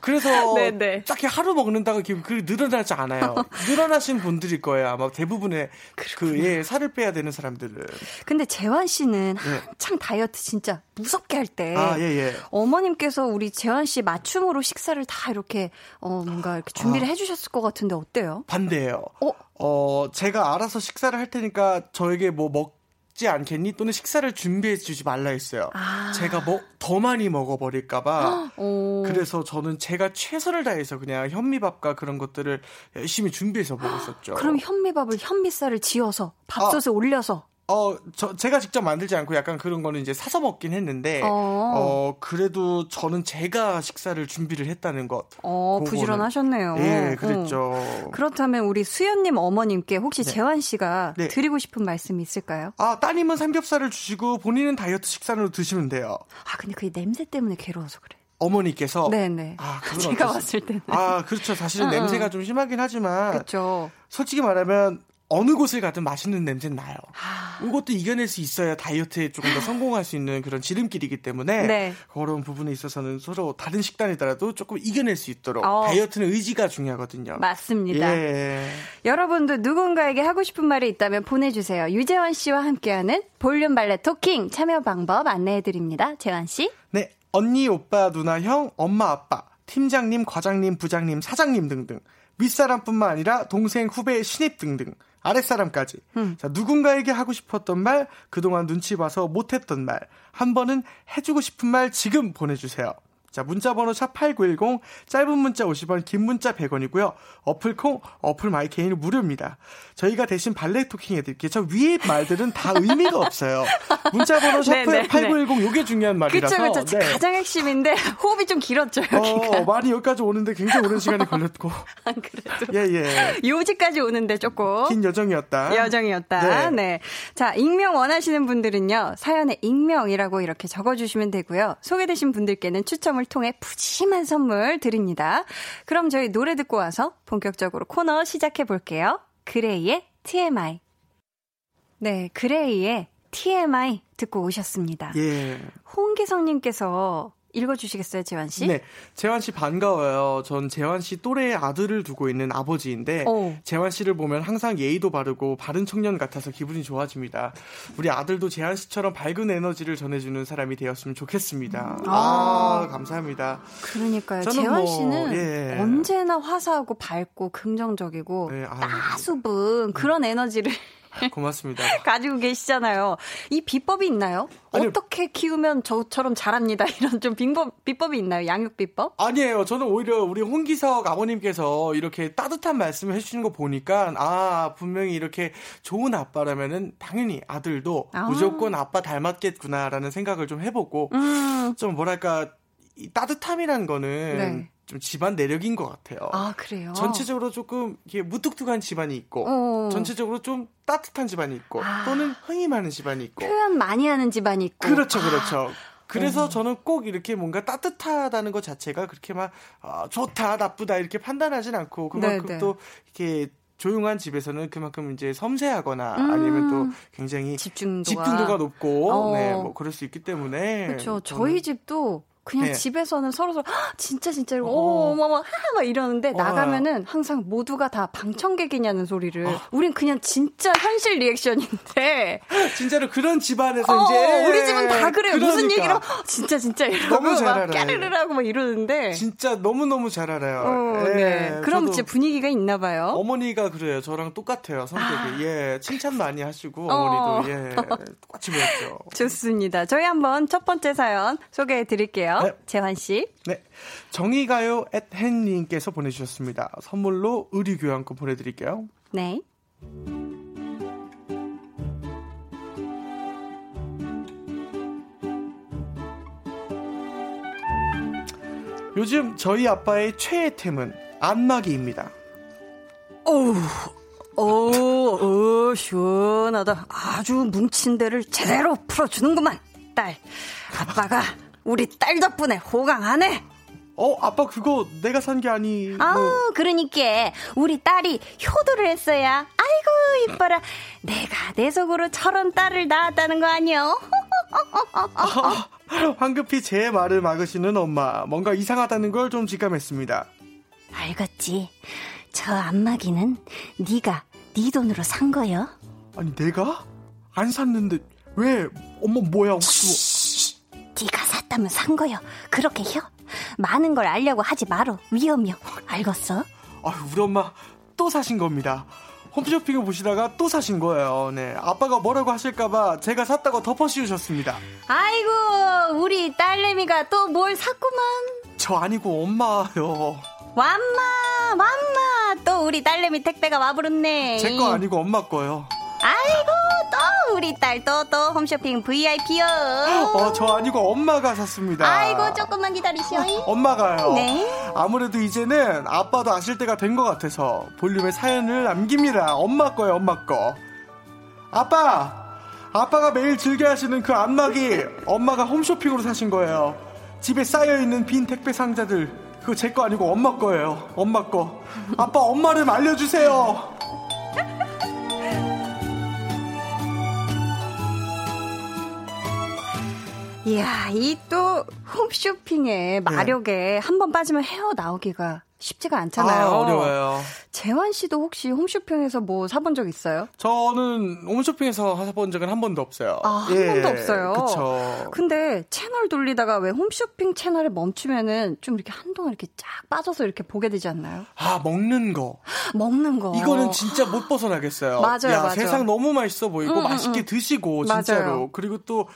D: 그래서
A: 네, 네.
D: 딱히 하루 먹는다고 그 늘어나지 않아요. 늘어나신 분들일 거예요. 아마 대부분의 그, 예, 살을 빼야 되는 사람들은.
A: 근데 재환 씨는
D: 네.
A: 한창 다이어트 진짜 무섭게 할 때
D: 아, 예, 예.
A: 어머님께서 우리 재환 씨 맞춤으로 식사를 다 이렇게 어 뭔가 이렇게 준비를
D: 아.
A: 해주셨을 것 같은데 어때요?
D: 반대예요.
A: 어?
D: 어, 제가 알아서 식사를 할 테니까 저에게 뭐 먹 지 않겠니? 또는 식사를 준비해 주지 말라 했어요.
A: 아.
D: 제가 뭐 더 많이 먹어버릴까봐.
A: 오.
D: 그래서 저는 제가 최선을 다해서 그냥 현미밥과 그런 것들을 열심히 준비해서 먹었었죠.
A: 그럼 현미밥을 현미쌀을 지어서 밥솥에 올려서
D: 어, 저, 제가 직접 만들지 않고 약간 그런 거는 이제 사서 먹긴 했는데,
A: 어.
D: 어, 그래도 저는 제가 식사를 준비를 했다는 것.
A: 어
D: 그거는-
A: 부지런하셨네요.
D: 예,
A: 어.
D: 그랬죠.
A: 그렇다면 우리 수연님 어머님께 혹시
D: 네.
A: 재환 씨가
D: 네.
A: 드리고 싶은 말씀 있을까요?
D: 아, 따님은 삼겹살을 주시고 본인은 다이어트 식단으로 드시면 돼요.
A: 아 근데 그 냄새 때문에 괴로워서 그래.
D: 어머니께서.
A: 네네.
D: 아, 그건
A: 제가 봤을 때는.
D: 아, 그렇죠. 사실은
A: 어,
D: 냄새가 좀 심하긴 하지만.
A: 그렇죠.
D: 솔직히 말하면 어느 곳을 가든 맛있는 냄새는 나요. 아... 이것도 이겨낼 수 있어야 다이어트에 조금 더 성공할 수 있는 그런 지름길이기 때문에 네. 그런 부분에 있어서는 서로 다른 식단이더라도 조금 이겨낼 수 있도록 어... 다이어트는 의지가 중요하거든요.
A: 맞습니다. 예. 여러분도 누군가에게 하고 싶은 말이 있다면 보내주세요. 유재환 씨와 함께하는 볼륨 발레 토킹 참여 방법 안내해드립니다. 재환 씨.
D: 네. 언니, 오빠, 누나, 형, 엄마, 아빠, 팀장님, 과장님, 부장님, 사장님 등등. 윗사람뿐만 아니라 동생, 후배, 신입 등등. 아랫사람까지. 음. 자, 누군가에게 하고 싶었던 말, 그동안 눈치 봐서 못했던 말, 한 번은 해주고 싶은 말 지금 보내주세요. 자, 문자번호 샵8910, 짧은 문자 50원, 긴 문자 100원이고요. 어플콩, 어플 마이케이는 무료입니다. 저희가 대신 발레 토킹 해드릴게요. 저 위에 말들은 다 의미가 없어요. 문자번호 샵8910, 요게 중요한 말이라서.
A: 그쵸, 그쵸. 네. 가장 핵심인데, 호흡이 좀 길었죠, 여기가.
D: 어, 많이 여기까지 오는데 굉장히 오랜 시간이 걸렸고. 안
A: 그래도.
D: 예, 예.
A: 요지까지 오는데 조금.
D: 긴 여정이었다.
A: 여정이었다. 네. 네. 자, 익명 원하시는 분들은요, 사연에 익명이라고 이렇게 적어주시면 되고요. 소개되신 분들께는 추첨을 통해 푸짐한 선물 드립니다. 그럼 저희 노래 듣고 와서 본격적으로 코너 시작해 볼게요. 그레이의 TMI. 네, 그레이의 TMI 듣고 오셨습니다.
D: 예.
A: 홍기성님께서 읽어주시겠어요, 재환 씨?
D: 네, 재환 씨 반가워요. 전 재환 씨 또래의 아들을 두고 있는 아버지인데 오. 재환 씨를 보면 항상 예의도 바르고 바른 청년 같아서 기분이 좋아집니다. 우리 아들도 재환 씨처럼 밝은 에너지를 전해주는 사람이 되었으면 좋겠습니다. 아, 아 감사합니다.
A: 그러니까요, 재환 뭐, 씨는 예. 언제나 화사하고 밝고 긍정적이고 예, 따수분 그런 에너지를
D: 고맙습니다.
A: 가지고 계시잖아요. 이 비법이 있나요? 아니, 어떻게 키우면 저처럼 자랍니다. 이런 좀 비법, 비법이 있나요? 양육 비법?
D: 아니에요. 저는 오히려 우리 홍기석 아버님께서 이렇게 따뜻한 말씀을 해주시는 거 보니까, 아, 분명히 이렇게 좋은 아빠라면은 당연히 아들도 아. 무조건 아빠 닮았겠구나라는 생각을 좀 해보고, 음. 좀 뭐랄까, 이 따뜻함이란 거는 네. 좀 집안 내력인 것 같아요.
A: 아, 그래요?
D: 전체적으로 조금 이렇게 무뚝뚝한 집안이 있고, 어. 전체적으로 좀 따뜻한 집안이 있고, 아. 또는 흥이 많은 집안이 있고.
A: 표현 많이 하는 집안이 있고.
D: 그렇죠, 그렇죠. 아. 그래서 어. 저는 꼭 이렇게 뭔가 따뜻하다는 것 자체가 그렇게 막, 어, 좋다, 나쁘다, 이렇게 판단하진 않고, 그만큼 네네. 또 이렇게 조용한 집에서는 그만큼 이제 섬세하거나 음. 아니면 또 굉장히 집중도가, 집중도가 높고 어. 네, 뭐 그럴 수 있기 때문에
A: 그렇죠. 저희 집도 그냥 네. 집에서는 서로 서로 진짜 진짜 이러고 어. 어머머 하막 이러는데 어. 나가면은 항상 모두가 다 방청객이냐는 소리를 어. 우린 그냥 진짜 현실 리액션인데
D: 진짜로 그런 집안에서 어, 이제
A: 우리 집은 다 그래요 그러니까. 무슨 얘기를 진짜 진짜 이러고. 까르르 하고 막 이러는데
D: 진짜 너무 너무 잘 알아요. 어,
A: 예. 네. 그럼 진짜 분위기가 있나 봐요.
D: 어머니가 그래요. 저랑 똑같아요 성격이. 아. 예 칭찬 많이 하시고 어머니도 예 똑같이 보였죠.
A: 좋습니다. 저희 한번 첫 번째 사연 소개해 드릴게요. 네. 재환 씨.
D: 네. 정의가요 앳 헨님께서 보내주셨습니다. 선물로 의류 교환권 보내드릴게요.
A: 네.
D: 요즘 저희 아빠의 최애템은 안마기입니다.
A: 어우, 어, 어, 시원하다. 아주 뭉친 데를 제대로 풀어주는구만, 딸. 아빠가 우리 딸 덕분에 호강하네.
D: 어, 아빠 그거 내가 산 게 아니.
C: 뭐. 아우, 그러니까 우리 딸이 효도를 했어야. 아이고 이뻐라. 내가 내 속으로 저런 딸을 낳았다는 거 아니요?
D: 아, 황급히 제 말을 막으시는 엄마. 뭔가 이상하다는 걸 좀 직감했습니다.
C: 알겠지. 저 안마기는 네가 네 돈으로 산 거요.
D: 아니 내가 안 샀는데 왜? 엄마 뭐야 혹시?
C: 네가 샀다면 산 거요. 그렇게 혀? 많은 걸 알려고 하지 말어. 위험이요. 알겠어?
D: 아유, 우리 엄마 또 사신 겁니다. 홈쇼핑을 보시다가 또 사신 거예요. 네. 아빠가 뭐라고 하실까봐 제가 샀다고 덮어씌우셨습니다.
C: 아이고, 우리 딸내미가 또 뭘 샀구만.
D: 저 아니고 엄마요.
C: 완마, 완마. 또 우리 딸내미 택배가 와버렸네.
D: 제 거 아니고 엄마 거요.
C: 아이고 또 우리 딸 또또 홈쇼핑 VIP요.
D: 어, 저 아니고 엄마가 샀습니다.
C: 아이고 조금만 기다리시오.
D: 엄마가요.
C: 네.
D: 아무래도 이제는 아빠도 아실 때가 된 것 같아서 볼륨의 사연을 남깁니다. 엄마 거요, 엄마 거. 아빠, 아빠가 매일 즐겨 하시는 그 안마기 엄마가 홈쇼핑으로 사신 거예요. 집에 쌓여 있는 빈 택배 상자들 그거 제 거 아니고 엄마 거예요. 엄마 거. 아빠 엄마를 알려주세요.
A: 이야, 이 또 홈쇼핑의 마력에 네. 한번 빠지면 헤어 나오기가 쉽지가 않잖아요.
D: 아, 어려워요.
A: 재환 씨도 혹시 홈쇼핑에서 뭐 사본 적 있어요?
D: 저는 홈쇼핑에서 사본 적은 한 번도 없어요.
A: 아, 한 예, 번도 없어요.
D: 그쵸.
A: 근데 채널 돌리다가 왜 홈쇼핑 채널에 멈추면은 좀 이렇게 한동안 이렇게 쫙 빠져서 이렇게 보게 되지 않나요?
D: 아, 먹는 거.
A: 먹는 거.
D: 이거는 진짜 못 벗어나겠어요.
A: 맞아요,
D: 야,
A: 맞아요.
D: 세상 너무 맛있어 보이고 음, 음 맛있게 음. 드시고 진짜로. 맞아요. 그리고 또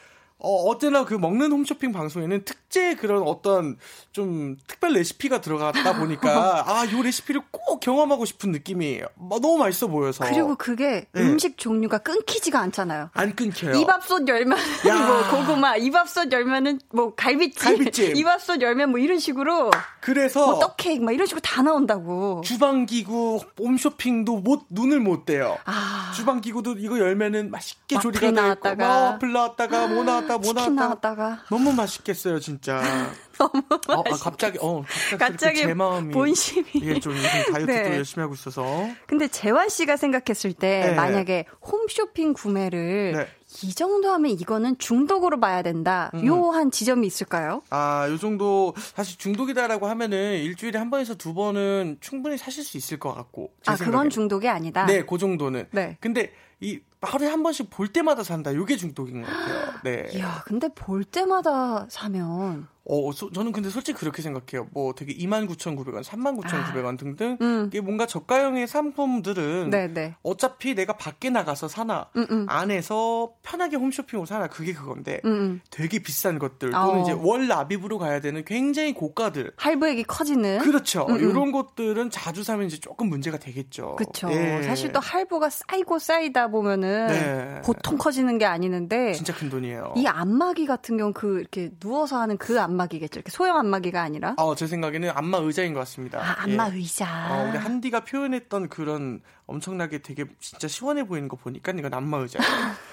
D: 어, 어때나 그 먹는 홈쇼핑 방송에는 특제 그런 어떤 좀 특별 레시피가 들어갔다 보니까 아, 요 레시피를 꼭 경험하고 싶은 느낌이 뭐 너무 맛있어 보여서.
A: 그리고 그게 네. 음식 종류가 끊기지가 않잖아요.
D: 안 끊겨요.
A: 이밥솥 열면 뭐 고구마, 이밥솥 열면은 뭐 갈비찜, 갈비찜. 이밥솥 열면 뭐 이런 식으로
D: 그래서
A: 뭐 떡케이크 막 이런 식으로 다 나온다고.
D: 주방 기구 홈쇼핑도 못 눈을 못 떼요. 아. 주방 기구도 이거 열면은 맛있게 조리가 되고 와플 나왔다가 뭐 나왔다 나왔다 뭐 나왔다.
A: 나왔다 가.
D: 너무 맛있겠어요 진짜.
A: 너무
D: 어, 아, 갑자기 어 갑자기,
A: 갑자기
D: 제 마음이
A: 본심이
D: 이게 좀 다이어트도 네. 열심히 하고 있어서.
A: 근데 재환 씨가 생각했을 때 네. 만약에 홈쇼핑 구매를 네. 이 정도 하면 이거는 중독으로 봐야 된다. 음. 요한 지점이 있을까요?
D: 아, 요 정도 사실 중독이다라고 하면은 일주일에 한 번에서 두 번은 충분히 사실 수 있을 것 같고.
A: 아, 생각에. 그건 중독이 아니다.
D: 네, 그 정도는. 네. 근데 이 하루에 한 번씩 볼 때마다 산다. 요게 중독인 것 같아요. 네.
A: 이야, 근데 볼 때마다 사면
D: 어, 소, 저는 근데 솔직히 그렇게 생각해요. 뭐 되게 29,900원, 39,900원 아. 등등 음. 이게 뭔가 저가형의 상품들은 네네. 네. 어차피 내가 밖에 나가서 사나 음음. 음. 안에서 편하게 홈쇼핑으로 사나 그게 그건데 음음. 음. 되게 비싼 것들 또는 어. 이제 월 납입으로 가야 되는 굉장히 고가들
A: 할부액이 커지는
D: 그렇죠. 음음. 이런 것들은 자주 사면 이제 조금 문제가 되겠죠.
A: 그렇죠. 예. 사실 또 할부가 쌓이고 쌓이다 보면은 네. 보통 커지는 게 아니는데
D: 진짜 큰 돈이에요.
A: 이 안마기 같은 경우 그 이렇게 누워서 하는 그 안마기 안마기겠죠. 이렇게 소형 안마기가 아니라.
D: 어, 제 생각에는 안마 의자인 것 같습니다.
A: 아, 안마 예. 의자.
D: 어, 우리 한디가 표현했던 그런 엄청나게 되게 진짜 시원해 보이는 거 보니까 이건 안마 의자예요.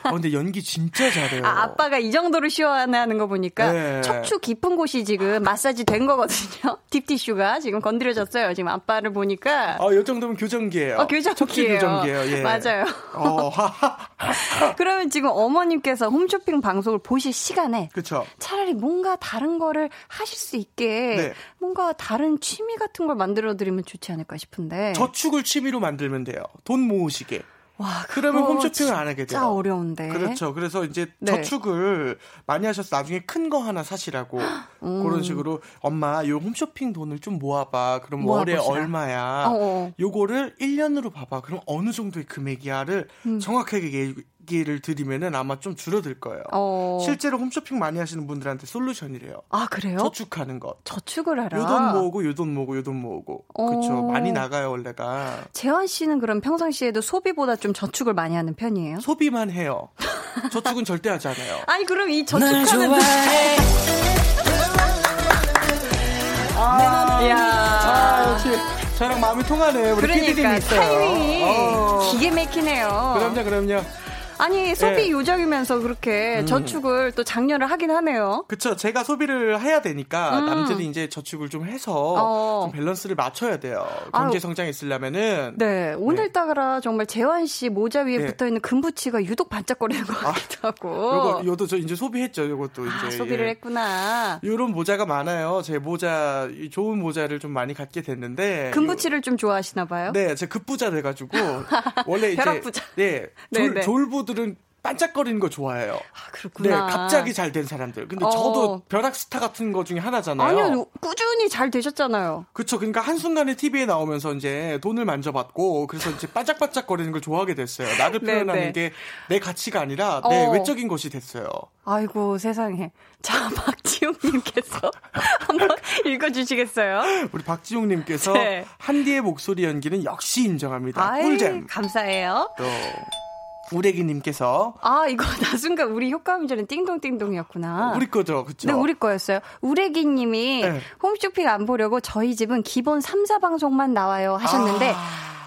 D: 어, 근데 연기 진짜 잘해요.
A: 아, 아빠가 이 정도로 시원해하는 거 보니까 네. 척추 깊은 곳이 지금 마사지 된 거거든요. 딥티슈가 지금 건드려졌어요. 지금 아빠를 보니까.
D: 어, 이 정도면 교정기예요.
A: 어, 교정기예요.
D: 교정기예요. 예.
A: 맞아요. 어. 그러면 지금 어머님께서 홈쇼핑 방송을 보실 시간에
D: 그쵸.
A: 차라리 뭔가 다른 거를 하실 수 있게 네. 뭔가 다른 취미 같은 걸 만들어 드리면 좋지 않을까 싶은데.
D: 저축을 취미로 만들면 돼요. 돈 모으시게. 와, 그러면 홈쇼핑을 안 하게 돼요.
A: 진짜 어려운데.
D: 그렇죠. 그래서 이제 네. 저축을 많이 하셔서 나중에 큰 거 하나 사시라고 음. 그런 식으로 엄마 요 홈쇼핑 돈을 좀 모아봐. 그럼 월에 얼마야? 어어. 어. 요거를 1년으로 봐봐. 그럼 어느 정도의 금액이야를 음. 정확하게 얘기를 드리면은 아마 좀 줄어들 거예요. 어. 실제로 홈쇼핑 많이 하시는 분들한테 솔루션이래요.
A: 아 그래요?
D: 저축하는 것.
A: 저축을 하라.
D: 요돈 모으고 요돈 모으고 요돈 모으고. 어. 그렇죠. 많이 나가요 원래가.
A: 재환 씨는 그럼 평상시에도 소비보다 좀 저축을 많이 하는 편이에요?
D: 소비만 해요. 저축은 절대 하지 않아요.
A: 아니 그럼 이 저축하는
D: 아, 야. 아, 역시 저랑 마음이 통하네. 우리
A: 그러니까
D: 있어요.
A: 타이밍이 어. 기계 막히네요.
D: 그럼요, 그럼요.
A: 아니 소비 네. 요정이면서 그렇게 음. 저축을 또 장려를 하긴 하네요.
D: 그렇죠. 제가 소비를 해야 되니까 음. 남들이 이제 저축을 좀 해서 어. 좀 밸런스를 맞춰야 돼요. 경제 성장이 있으려면은.
A: 네. 오늘따라 네. 정말 재환 씨 모자 위에 네. 붙어 있는 금부치가 유독 반짝거리는 것 아, 같기도 하고.
D: 요거 요도 저 이제 소비했죠. 요것도
A: 아,
D: 이제
A: 소비를 예. 했구나.
D: 요런 모자가 많아요. 제 모자 좋은 모자를 좀 많이 갖게 됐는데.
A: 금부치를 요, 좀 좋아하시나 봐요.
D: 네, 제 급부자 돼 가지고 원래 이제
A: 벼락부자.
D: 네. 졸, 네, 졸부 친구들은 반짝거리는 거 좋아해요.
A: 아, 그렇구나.
D: 네, 갑자기 잘 된 사람들. 근데 어. 저도 벼락 스타 같은 거 중에 하나잖아요.
A: 아니요, 꾸준히 잘 되셨잖아요.
D: 그렇죠. 그러니까 한순간에 TV에 나오면서 이제 돈을 만져봤고, 그래서 이제 반짝반짝거리는 걸 좋아하게 됐어요. 나를 네, 표현하는 네. 게내 가치가 아니라 내 어. 외적인 것이 됐어요.
A: 아이고, 세상에. 자, 박지용 님께서 한번 읽어 주시겠어요?
D: 우리 박지용 님께서 네. 한디의 목소리 연기는 역시 인정합니다. 아이, 꿀잼.
A: 감사해요.
D: 또. 우레기님께서
A: 아 이거 나 순간 우리 효과음절은 띵동띵동이었구나.
D: 우리 거죠, 그렇죠?
A: 네, 우리 거였어요. 우레기님이 네. 홈쇼핑 안 보려고 저희 집은 기본 3, 4방송만 나와요 하셨는데. 아...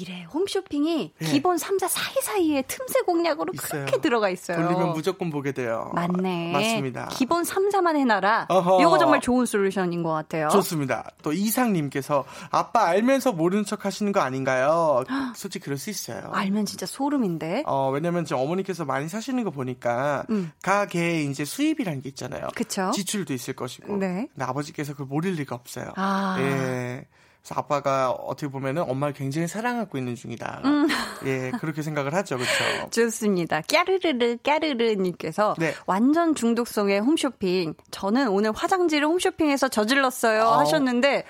A: 아, 이래. 홈쇼핑이
D: 예.
A: 기본 3사 사이사이에 틈새 공략으로
D: 있어요.
A: 그렇게 들어가 있어요.
D: 돌리면 무조건 보게 돼요.
A: 맞네.
D: 맞습니다.
A: 기본 3, 4만 해놔라.
D: 어허.
A: 이거 정말 좋은 솔루션인 것 같아요.
D: 좋습니다. 또 이상님께서 아빠 알면서 모르는 척 하시는 거 아닌가요? 솔직히 그럴 수 있어요.
A: 알면 진짜 소름인데.
D: 어, 왜냐면 지금 어머니께서 많이 사시는 거 보니까
A: 음.
D: 가게에 이제 수입이라는 게 있잖아요.
A: 그쵸?
D: 지출도 있을 것이고.
A: 네.
D: 근데 아버지께서 그걸 모를 리가 없어요.
A: 아.
D: 예. 그래서 아빠가 어떻게 보면은 엄마를 굉장히 사랑하고 있는 중이다.
A: 음.
D: 예, 그렇게 생각을 하죠. 그렇죠.
A: 좋습니다. 까르르르 까르르님께서
D: 네.
A: 완전 중독성의 홈쇼핑. 저는 오늘 화장지를 홈쇼핑에서 저질렀어요
D: 어.
A: 하셨는데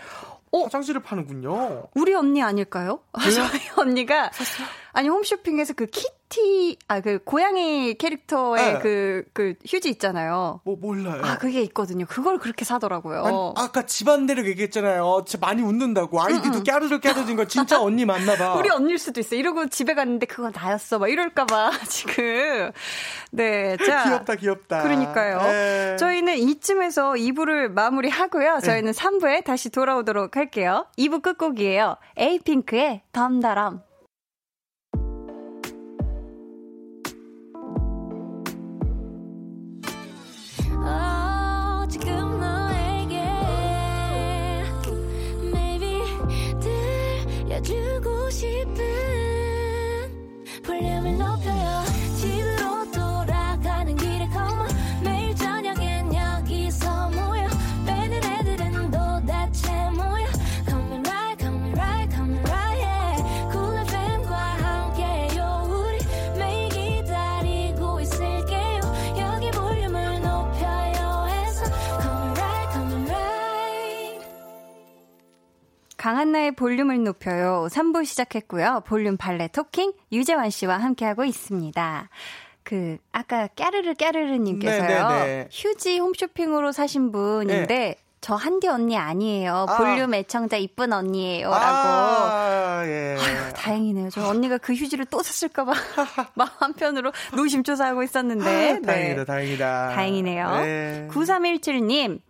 A: 어?
D: 화장실을 파는군요.
A: 우리 언니 아닐까요? 저희 언니가 아니 홈쇼핑에서 그 키 티 아 그 고양이 캐릭터의
D: 네.
A: 그 그 휴지 있잖아요.
D: 뭐 몰라요.
A: 아 그게 있거든요. 그걸 그렇게 사더라고요.
D: 아니, 아까 집안대로 얘기했잖아요. 진짜 많이 웃는다고. 아이디도 깨르르 깨르진 거 진짜 언니 맞나 봐.
A: 우리 언니일 수도 있어. 이러고 집에 갔는데 그거 나였어. 막 이럴까봐 지금. 네, 자.
D: 귀엽다, 귀엽다.
A: 그러니까요.
D: 예.
A: 저희는 이쯤에서 2부를 마무리하고요. 저희는 3부에 다시 돌아오도록 할게요. 2부 끝곡이에요. 에이핑크의 덤다람.
E: 들려주고 싶은 볼륨을 높
A: 강한나의 볼륨을 높여요. 3부 시작했고요. 볼륨 발레 토킹 유재환 씨와 함께하고 있습니다. 그 아까 까르르 까르르 님께서요.
D: 네네네.
A: 휴지 홈쇼핑으로 사신 분인데 저 한디 언니 아니에요.
D: 아.
A: 볼륨 애청자 이쁜 언니예요 라고.
D: 아, 예.
A: 아휴, 다행이네요. 저 언니가 그 휴지를 또 샀을까봐 마음 한편으로 노심초사하고 있었는데.
D: 아, 다행이다, 다행이다.
A: 다행이네요.
D: 네.
A: 9317님.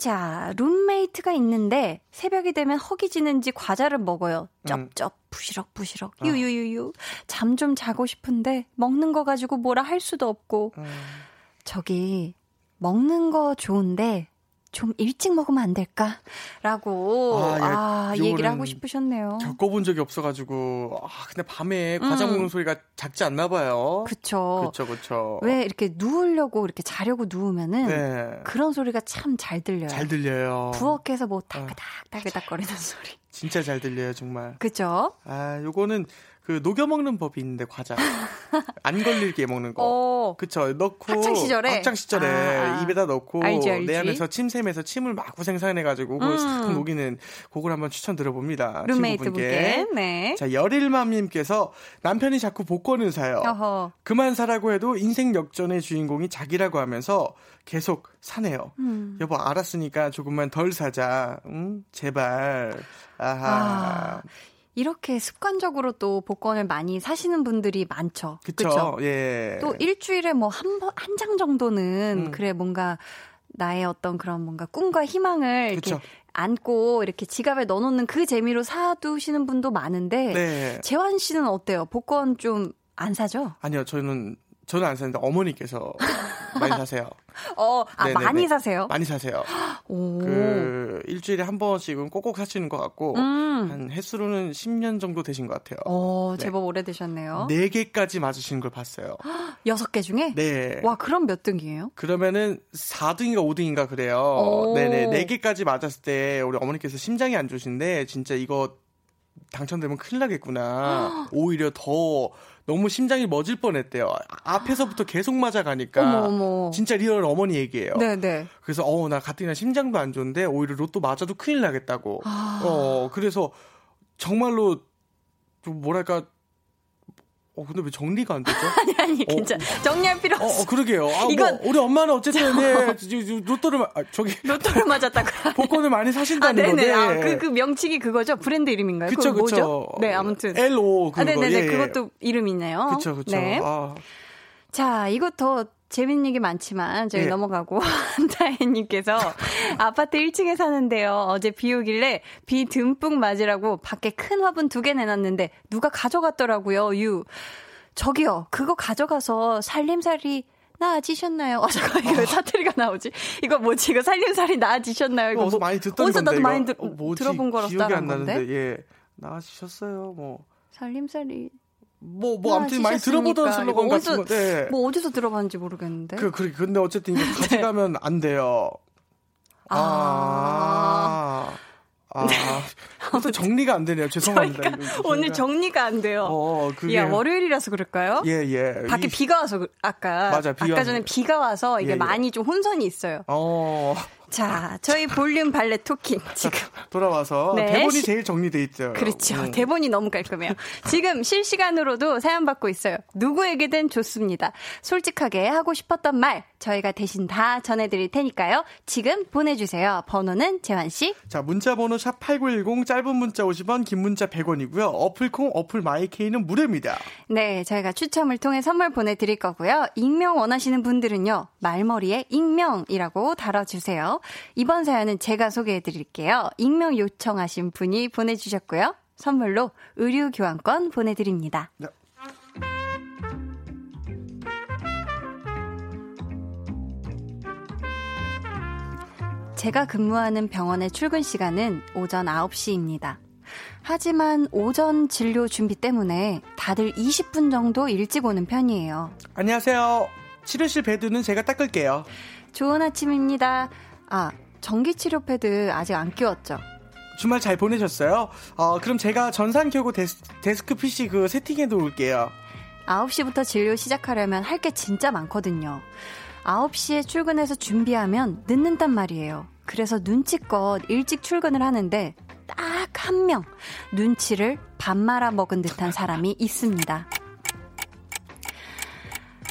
A: 자, 룸메이트가 있는데 새벽이 되면 허기지는지 과자를 먹어요.
D: 음.
A: 쩝쩝, 부시럭 부시럭,
D: 아.
A: 유유유유. 잠 좀 자고 싶은데 먹는 거 가지고 뭐라 할 수도 없고.
D: 음.
A: 저기, 먹는 거 좋은데 좀 일찍 먹으면 안 될까? 라고,
D: 아,
A: 아,
D: 예,
A: 이 얘기를 하고 싶으셨네요.
D: 겪어본 적이 없어가지고, 아, 근데 밤에 과자
A: 음.
D: 먹는 소리가 작지 않나 봐요.
A: 그쵸.
D: 그쵸, 그쵸.
A: 왜 이렇게 누우려고 이렇게 자려고 누우면은
D: 네.
A: 그런 소리가 참 잘 들려요.
D: 잘 들려요.
A: 부엌에서 뭐 따그닥 따그닥 거리는 소리.
D: 진짜 잘 들려요, 정말.
A: 그죠?
D: 아, 요거는 그 녹여 먹는 법이 있는데 과자. 안 걸리게 먹는 거.
A: 어.
D: 그쵸. 넣고
A: 학창 시절에?
D: 학창 시절에
A: 아, 아.
D: 입에다 넣고
A: 알지, 알지.
D: 내 안에서 침샘에서 침을 마구 생산해가지고 그걸
A: 음.
D: 싹 녹이는 그걸 한번 추천드려봅니다.
A: 룸메이트.
D: 분께.
A: 네.
D: 자, 열일맘님께서 남편이 자꾸 복권을 사요.
A: 어허.
D: 그만 사라고 해도 인생 역전의 주인공이 자기라고 하면서 계속 사네요.
A: 음.
D: 여보, 알았으니까 조금만 덜 사자. 응? 제발. 아 하.
A: 아, 이렇게 습관적으로 또 복권을 많이 사시는 분들이 많죠.
D: 그쵸.
A: 그쵸?
D: 예.
A: 또 일주일에 뭐한 번, 한장 정도는
D: 음.
A: 그래 뭔가 나의 어떤 그런 뭔가 꿈과 희망을
D: 그쵸.
A: 이렇게 안고 이렇게 지갑에 넣어놓는 그 재미로 사두시는 분도 많은데
D: 네.
A: 재환 씨는 어때요? 복권 좀 안 사죠?
D: 아니요, 저는, 저는 안 사는데 어머니께서 많이 사세요.
A: 어, 아
D: 네네네.
A: 많이 사세요?
D: 많이 사세요.
A: 오.
D: 그, 일주일에 한 번씩은 꼭꼭 사시는 것 같고,
A: 음.
D: 한 횟수로는 10년 정도 되신 것 같아요.
A: 어,
D: 네.
A: 제법 오래되셨네요.
D: 네 개까지 맞으시는 걸 봤어요.
A: 여섯 개 중에?
D: 네.
A: 와, 그럼 몇 등이에요?
D: 그러면은 4등인가 5등인가 그래요.
A: 오.
D: 네네. 4개까지 맞았을 때 우리 어머니께서 심장이 안 좋으신데 진짜 이거 당첨되면 큰일 나겠구나. 오히려 더 너무 심장이 멎을 뻔했대요. 아, 앞에서부터 계속 맞아가니까.
A: 어머, 어머.
D: 진짜 real 어머니 얘기예요.
A: 네네.
D: 그래서 어 나 가뜩이나 심장도 안 좋은데 오히려 로또 맞아도 큰일 나겠다고.
A: 아.
D: 어 그래서 정말로 좀 뭐랄까. 어 근데 왜 정리가 안 되죠?
A: 아니, 아니, 괜찮아. 정리할 필요
D: 어,
A: 없어.
D: 어 그러게요. 아,
A: 이건-
D: 뭐 우리 엄마는 어쨌든 네, 로또를 마- 아, 저기
A: 로또를 맞았다고.
D: 복권을 많이
A: 아,
D: 사신다는
A: 네네.
D: 건데.
A: 아, 그, 그 명칭이 그거죠? 브랜드 이름인가요?
D: 그쵸 그쵸.
A: 뭐죠? 네, 아무튼.
D: LO
A: 아,
D: 그거
A: 네네네.
D: 예, 예.
A: 그것도 이름이 있네요.
D: 그쵸 그쵸.
A: 네.
D: 아,
A: 자, 이거 더 재밌는 얘기 많지만 저희
D: 예.
A: 넘어가고 한다혜님께서 아파트 1층에 사는데요. 어제 비 오길래 비 듬뿍 맞으라고 밖에 큰 화분 두 개 내놨는데 누가 가져갔더라고요. 유 저기요 그거 가져가서 살림살이 나아지셨나요? 아 잠깐 이거 왜 사투리가 나오지? 이거 뭐지? 이거 살림살이 나아지셨나요? 이거
D: 어디서
A: 뭐-
D: 많이 듣던
A: 어디서
D: 건데
A: 나도. 많이 들,
D: 어, 뭐지?
A: 들어본 거라서
D: 기억이 안
A: 건데
D: 나는데 예 나아지셨어요 뭐
A: 살림살이
D: 뭐, 뭐, 아무튼 많이
A: 나아지셨습니까?
D: 들어보던 슬로건 같은
A: 어디서-
D: 거. 네.
A: 뭐 어디서 들어봤는지 모르겠는데
D: 그, 그, 근데 어쨌든 이거 가져가면 안 돼요. 아. 아. 또 정리가 안 되네요. 죄송합니다.
A: 저희가
D: 이거
A: 오늘 정리가 안 돼요.
D: 어, 그게.
A: 야 월요일이라서 그럴까요?
D: 예, 예.
A: 밖에
D: 이-
A: 비가 와서 그- 아까
D: 맞아, 비
A: 아까
D: 와서
A: 전에 비가 와서 이게
D: 예, 예.
A: 많이 좀 혼선이 있어요.
D: 어,
A: 자, 저희 볼륨 valet talking 지금
D: 돌아와서
A: 네,
D: 대본이
A: 시-
D: 제일 정리돼 있죠.
A: 그렇죠.
D: 음.
A: 대본이 너무 깔끔해요. 지금 실시간으로도 사연 받고 있어요. 누구에게든 좋습니다. 솔직하게 하고 싶었던 말 저희가 대신 다 전해드릴 테니까요. 지금 보내주세요. 번호는 재환 씨.
D: 자, 문자 번호 샵8910 짧은 문자 50원, 긴 문자 100원이고요. 어플 콩, 어플 마이케이는 무료입니다.
A: 네, 저희가 추첨을 통해 선물 보내드릴 거고요. 익명 원하시는 분들은요, 말머리에 익명이라고 달아주세요. 이번 사연은 제가 소개해드릴게요. 익명 요청하신 분이 보내주셨고요. 선물로 의류 교환권 보내드립니다.
D: 네.
A: 제가 근무하는 병원의 출근 시간은 오전 9시입니다. 하지만 오전 진료 준비 때문에 다들 20분 정도 일찍 오는 편이에요.
D: 안녕하세요. 치료실 bed는 제가 닦을게요.
A: 좋은 아침입니다. 아, 전기 치료 패드 아직 안 끼웠죠?
D: 주말 잘 보내셨어요? 어, 그럼 제가 전산 켜고 데스, 데스크 PC 그 세팅해 놓을게요.
A: 9시부터 진료 시작하려면 할 게 진짜 많거든요. 9시에 출근해서 준비하면 늦는단 말이에요. 그래서 눈치껏 일찍 출근을 하는데 딱 한 명 눈치를 밥 말아 먹은 듯한 사람이 있습니다.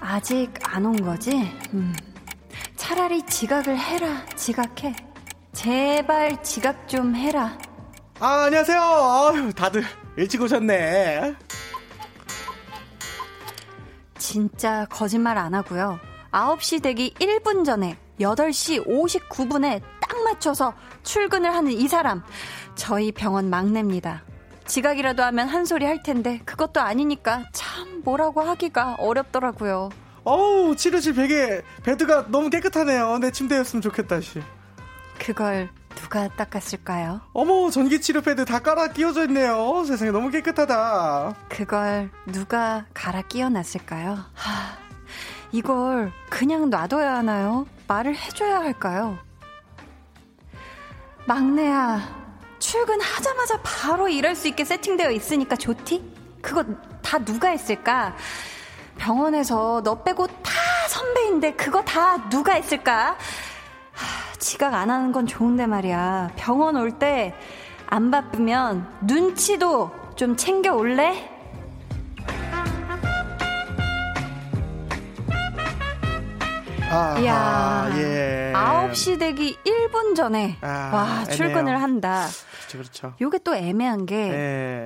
A: 아직 안 온 거지? 음. 차라리 지각을 해라, 지각해. 제발 지각 좀 해라.
D: 아, 안녕하세요. 아유, 다들 일찍 오셨네.
A: 진짜 거짓말 안 하고요. 9시 되기 1분 전에 8시 59분에 딱 맞춰서 출근을 하는 이 사람. 저희 병원 막내입니다. 지각이라도 하면 한 소리 할 텐데 그것도 아니니까 참 뭐라고 하기가 어렵더라고요.
D: 어우, 치료실 베개, 베드가 너무 깨끗하네요. 내 침대였으면 좋겠다, 씨.
A: 그걸 누가 닦았을까요?
D: 어머, 전기 치료 패드 다 깔아 끼워져 있네요. 세상에 너무 깨끗하다.
A: 그걸 누가 갈아 끼워놨을까요? 하, 이걸 그냥 놔둬야 하나요? 말을 해줘야 할까요? 막내야, 출근하자마자 바로 일할 수 있게 세팅되어 있으니까 좋디? 그거 다 누가 했을까? 병원에서 너 빼고 다 선배인데 그거 다 누가 했을까? 하, 지각 안 하는 건 좋은데 말이야. 병원 올 때 안 바쁘면 눈치도 좀 챙겨 올래?
D: 아,
A: 이야.
D: 예.
A: 9시 되기 1분 전에
D: 아,
A: 와
D: 애매해요.
A: 출근을 한다.
D: 그렇죠, 그렇죠.
A: 요게 또 애매한 게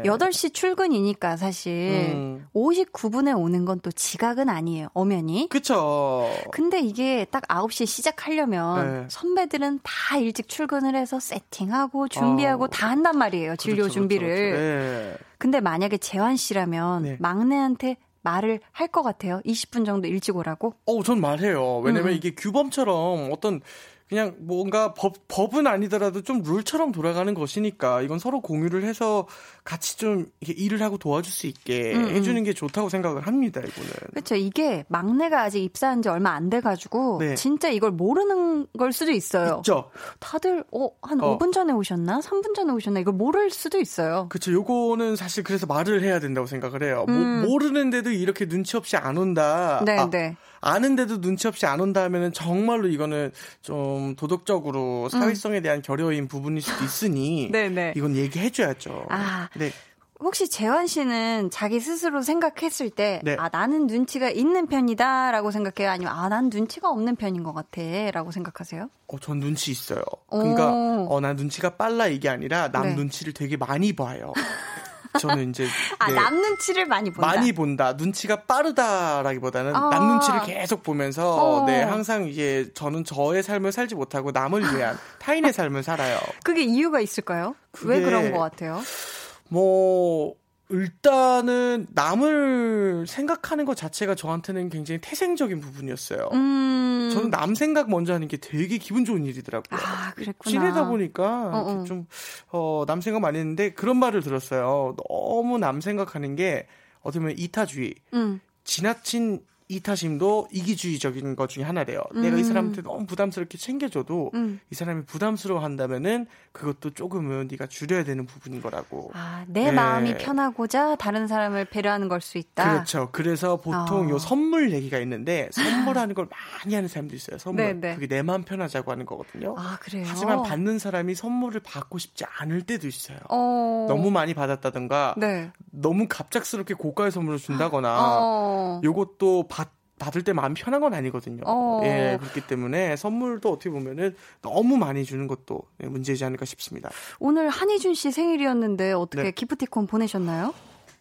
D: 예.
A: 8시 출근이니까 사실
D: 음.
A: 59분에 오는 건 또 지각은 아니에요. 엄연히.
D: 그쵸.
A: 근데 이게 딱 9시에 시작하려면
D: 네.
A: 선배들은 다 일찍 출근을 해서 세팅하고 준비하고
D: 어.
A: 다 한단 말이에요. 진료
D: 그렇죠,
A: 준비를.
D: 그렇죠, 그렇죠. 예.
A: 근데 만약에 재환 씨라면
D: 네.
A: 막내한테 말을 할 것 같아요. 20분 정도 일찍 오라고.
D: 어우, 전 말해요. 왜냐면
A: 음.
D: 이게 규범처럼 어떤 그냥 뭔가 법, 법은 아니더라도 좀 룰처럼 돌아가는 것이니까 이건 서로 공유를 해서 같이 좀 일을 하고 도와줄 수 있게
A: 음, 음.
D: 해주는 게 좋다고 생각을 합니다, 이거는.
A: 그렇죠. 이게 막내가 아직 입사한 지 얼마 안 돼가지고
D: 네.
A: 진짜 이걸 모르는 걸 수도 있어요.
D: 있죠?
A: 다들 어, 한
D: 어.
A: 5분 전에 오셨나? 3분 전에 오셨나? 이걸 모를 수도 있어요.
D: 그쵸. 요거는 사실 그래서 말을 해야 된다고 생각을 해요. 모-
A: 음.
D: 모르는데도 이렇게 눈치 없이 안 온다.
A: 네,
D: 아,
A: 네.
D: 아는데도 눈치 없이 안 온다 하면은 정말로 이거는 좀 도덕적으로 사회성에 대한 결여인 부분일 수도 있으니
A: 음. 네, 네.
D: 이건 얘기해줘야죠.
A: 아.
D: 네.
A: 혹시 재환 씨는 자기 스스로 생각했을 때,
D: 네.
A: 아, 나는 눈치가 있는 편이다 라고 생각해요? 아니면, 아, 난 눈치가 없는 편인 것 같아. 라고 생각하세요?
D: 어, 전 눈치 있어요. 그러니까
A: 오.
D: 어, 나 눈치가 빨라 이게 아니라 남
A: 네.
D: 눈치를 되게 많이 봐요. 저는 이제
A: 아,
D: 네,
A: 남 눈치를 많이 본다.
D: 많이 본다. 눈치가 빠르다라기보다는
A: 아.
D: 남 눈치를 계속 보면서
A: 어.
D: 네 항상 이게 저는 저의 삶을 살지 못하고 남을 위한 타인의 삶을 살아요.
A: 그게 이유가 있을까요? 왜
D: 그게-
A: 그런 것 같아요?
D: 뭐 일단은 남을 생각하는 것 자체가 저한테는 굉장히 태생적인 부분이었어요.
A: 음.
D: 저는 남 생각 먼저 하는 게 되게 기분 좋은 일이더라고요.
A: 아, 그랬구나.
D: 지내다 보니까
A: 어, 어.
D: 좀, 어, 남 생각 많이 했는데 그런 말을 들었어요. 너무 남 생각하는 게 어떻게 보면 이타주의.
A: 음.
D: 지나친 이타심도 이기주의적인 것 중에 하나래요. 내가 이 사람한테 너무 부담스럽게 챙겨줘도
A: 음.
D: 이 사람이 부담스러워 한다면은 그것도 조금은 네가 줄여야 되는 부분인 거라고.
A: 아, 내
D: 네.
A: 마음이 편하고자 다른 사람을 배려하는 걸 수 있다.
D: 그렇죠. 그래서 보통
A: 어.
D: 요 선물 얘기가 있는데 선물하는 걸 많이 하는 사람도 있어요. 선물.
A: 네, 네.
D: 그게 내 마음 편하자고 하는 거거든요.
A: 아, 그래요?
D: 하지만 받는 사람이 선물을 받고 싶지 않을 때도 있어요.
A: 어.
D: 너무 많이 받았다던가
A: 네.
D: 너무 갑작스럽게 고가의 선물을 준다거나
A: 어.
D: 요것도 받 받을 때 마음 편한 건 아니거든요.
A: 어.
D: 예, 그렇기 때문에 선물도 어떻게 보면은 너무 많이 주는 것도 예, 문제지 않을까 싶습니다.
A: 오늘 한희준 씨 생일이었는데 어떻게
D: 네.
A: 기프티콘 보내셨나요?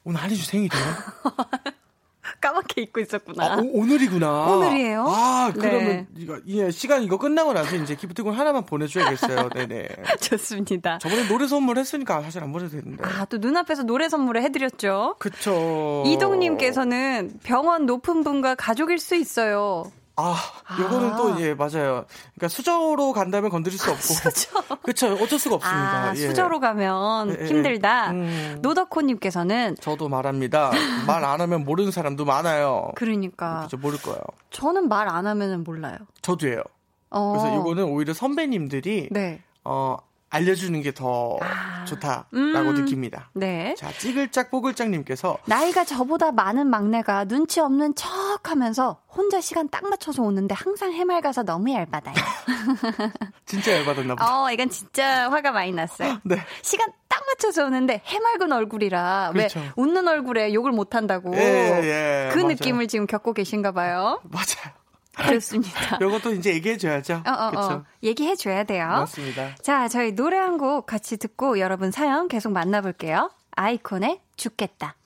D: 오늘 한희주 생일이에요?
A: 까맣게 입고 있었구나.
D: 아, 오, 늘이구나
A: 오늘이에요?
D: 아, 그러면
A: 네.
D: 이거 예, 시간 이거 끝나고 나서 이제 기프티콘 하나만 보내 줘야겠어요. 네 네.
A: 좋습니다.
D: 저번에 노래 선물 했으니까 사실 안 보내도 되는데.
A: 아, 또 눈앞에서 노래 선물을 해 드렸죠.
D: 그쵸.
A: 이동 님께서는 병원 높은 분과 가족일 수 있어요.
D: 아, 요거는
A: 아.
D: 또, 예, 맞아요. 그러니까 수저로 간다면 건드릴 수 없고.
A: 수저.
D: 그쵸. 어쩔 수가 없습니다.
A: 아,
D: 예.
A: 수저로 가면
D: 예, 예.
A: 힘들다.
D: 음.
A: 노덕호님께서는
D: 저도 말합니다. 말 안 하면 모르는 사람도 많아요.
A: 그러니까
D: 그죠, 모를 거예요.
A: 저는 말 안 하면은 몰라요.
D: 저도예요.
A: 어.
D: 그래서 이거는 오히려 선배님들이,
A: 네.
D: 어, 알려주는 게더
A: 아.
D: 좋다라고
A: 음.
D: 느낍니다.
A: 네.
D: 자, 찌글짝 뽀글짝님께서
A: 나이가 저보다 많은 막내가 눈치 없는 척 하면서 혼자 시간 딱 맞춰서 오는데 항상 해맑아서 너무 열받아요.
D: 진짜 열받았나 보다.
A: 어, 이건 진짜 화가 많이 났어요.
D: 네.
A: 시간 딱 맞춰서 오는데 해맑은 얼굴이라
D: 그렇죠.
A: 왜 웃는 얼굴에 욕을 못 한다고.
D: 예, 예,
A: 그
D: 맞아요.
A: 느낌을 지금 겪고 계신가 봐요.
D: 맞아요.
A: 그렇습니다.
D: 이것도 이제 얘기해줘야죠.
A: 어, 어. 어. 얘기해 줘야 돼요.
D: 맞습니다.
A: 자, 저희 노래 한 곡 같이 듣고 여러분 사연 계속 만나볼게요. 아이콘의 죽겠다.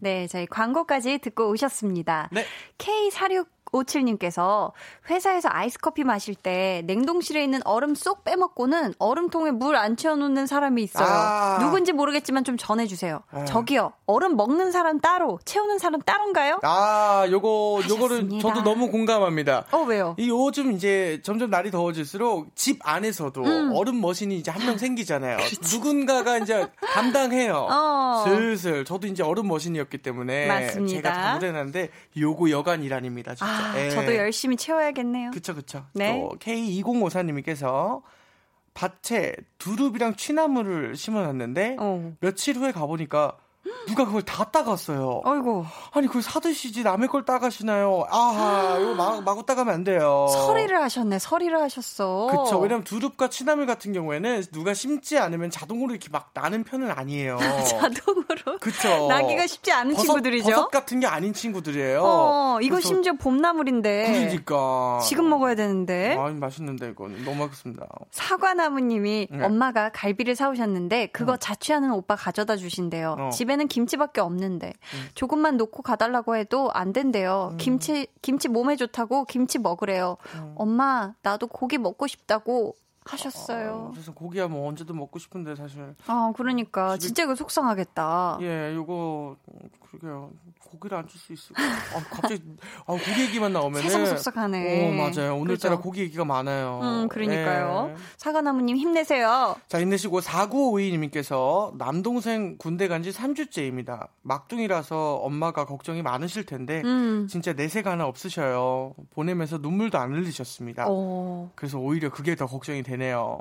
A: 네, 저희 광고까지 듣고 오셨습니다.
D: 네.
A: K4657님께서 회사에서 아이스 커피 마실 때 냉동실에 있는 얼음 쏙 빼먹고는 얼음통에 물 안 채워놓는 사람이 있어요.
D: 아.
A: 누군지 모르겠지만 좀 전해주세요.
D: 아.
A: 저기요, 얼음 먹는 사람 따로, 채우는 사람 따로인가요?
D: 아, 요거,
A: 하셨습니다.
D: 저도 너무 공감합니다.
A: 어, 왜요?
D: 이 요즘 이제 점점 날이 더워질수록 집 안에서도
A: 음.
D: 얼음 머신이 이제 한 명 생기잖아요. 누군가가 이제 담당해요.
A: 어.
D: 슬슬 저도 이제 얼음 머신이었기 때문에
A: 맞습니다.
D: 제가 다 못해놨는데 요거 여간 일환입니다. 진짜.
A: 아,
D: 예.
A: 저도 열심히 채워야겠네요.
D: 그쵸 그쵸.
A: 네.
D: 또 K2054님께서 밭에 두릅이랑 취나물을 심어놨는데
A: 어.
D: 며칠 후에 가보니까 누가 그걸 다 따갔어요.
A: 어이구.
D: 아니 그걸 사드시지 남의 걸 따가시나요? 아하 이거 마, 마구 따가면 안 돼요.
A: 서리를 하셨네, 서리를 하셨어.
D: 그쵸. 왜냐면 두릅과 취나물 같은 경우에는 누가 심지 않으면 자동으로 이렇게 막 나는 편은 아니에요.
A: 자동으로.
D: 그쵸.
A: 나기가 쉽지 않은
D: 버섯,
A: 친구들이죠.
D: 버섯 같은 게 아닌 친구들이에요.
A: 어, 이거 심지어 봄나물인데.
D: 그러니까.
A: 지금 먹어야 되는데.
D: 아, 맛있는데 이건 너무 맛있습니다.
A: 사과나무님이
D: 네.
A: 엄마가 갈비를 사오셨는데 그거 자취하는 오빠 가져다 주신대요.
D: 어.
A: 집 에는 김치밖에 없는데 조금만 놓고 가달라고 해도 안 된대요. 김치 김치 몸에 좋다고 김치 먹으래요. 엄마 나도 고기 먹고 싶다고 하셨어요.
D: 아, 그래서 고기야 뭐 언제든 먹고 싶은데 사실.
A: 아 그러니까
D: 집에-
A: 진짜 이거 속상하겠다.
D: 예, 요거 그러게요. 고기를 안 줄 수 있을까? 아, 갑자기 아, 고기 얘기만 나오면은
A: 세상 속상하네.
D: 오, 맞아요. 오늘따라
A: 그죠?
D: 고기 얘기가 많아요.
A: 음 그러니까요.
D: 예.
A: 사과나무님 힘내세요.
D: 자, 힘내시고 4952님께서 남동생 군대 간 지 3주째입니다. 막둥이라서 엄마가 걱정이 많으실 텐데
A: 음.
D: 진짜 내세가 하나 없으셔요. 보내면서 눈물도 안 흘리셨습니다.
A: 어.
D: 그래서 오히려 그게 더 걱정이 되네요.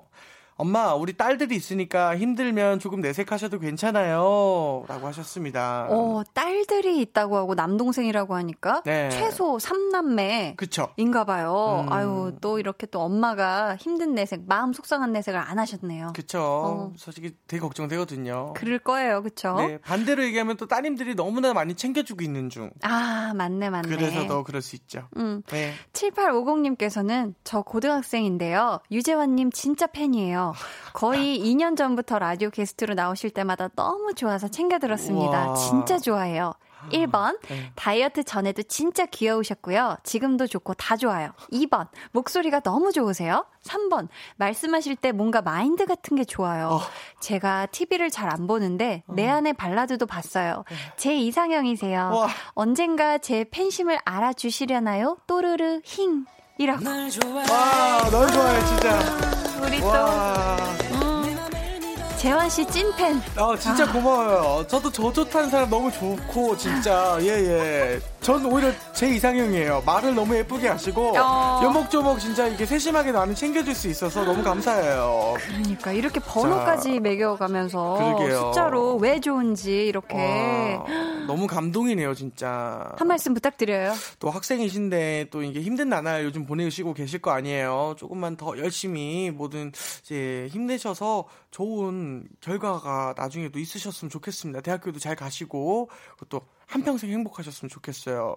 D: 엄마, 우리 딸들이 있으니까 힘들면 조금 내색하셔도 괜찮아요. 라고 하셨습니다.
A: 어, 딸들이 있다고 하고 남동생이라고 하니까
D: 네.
A: 최소 3남매.
D: 그쵸.
A: 인가 봐요.
D: 음.
A: 아유, 또 이렇게 또 엄마가 힘든 내색, 마음 속상한 내색을 안 하셨네요.
D: 그쵸.
A: 어.
D: 솔직히 되게 걱정되거든요.
A: 그럴 거예요, 그쵸?
D: 네, 반대로 얘기하면 또 따님들이 너무나 많이 챙겨주고 있는 중.
A: 아, 맞네, 맞네.
D: 그래서 더 그럴 수 있죠.
A: 음.
D: 네.
A: 7850님께서는 저 고등학생인데요. 유재환님 진짜 팬이에요. 거의 2년 전부터 라디오 게스트로 나오실 때마다 너무 좋아서 챙겨 들었습니다. 진짜 좋아해요. 1번,
D: 네.
A: 다이어트 전에도 진짜 귀여우셨고요. 지금도 좋고 다 좋아요. 2번, 목소리가 너무 좋으세요. 3번, 말씀하실 때 뭔가 마인드 같은 게 좋아요.
D: 어.
A: 제가 TV를 잘 안 보는데 내 안의 발라드도 봤어요. 제 이상형이세요.
D: 와.
A: 언젠가 제 팬심을 알아주시려나요? 또르르 힝. 이라고.
D: 와, 너무 좋아요, 진짜.
A: 우리 또
D: 와.
A: 재환 씨 찐팬.
D: 아, 진짜 고마워요. 저도 저 좋다는 사람 너무 좋고, 진짜, 예, 예. 전 오히려 제 이상형이에요. 말을 너무 예쁘게 하시고,
A: 어.
D: 요목조목 진짜 이게 세심하게 나는 챙겨줄 수 있어서 너무 감사해요.
A: 그러니까 이렇게 번호까지 매겨가면서
D: 그러게요.
A: 숫자로 왜 좋은지 이렇게
D: 와, 너무 감동이네요, 진짜.
A: 한 말씀 부탁드려요.
D: 또 학생이신데 또 이게 힘든 나날 요즘 보내시고 계실 거 아니에요. 조금만 더 열심히 뭐든 이제 힘내셔서 좋은 결과가 나중에도 있으셨으면 좋겠습니다. 대학교도 잘 가시고 또 한평생 행복하셨으면 좋겠어요.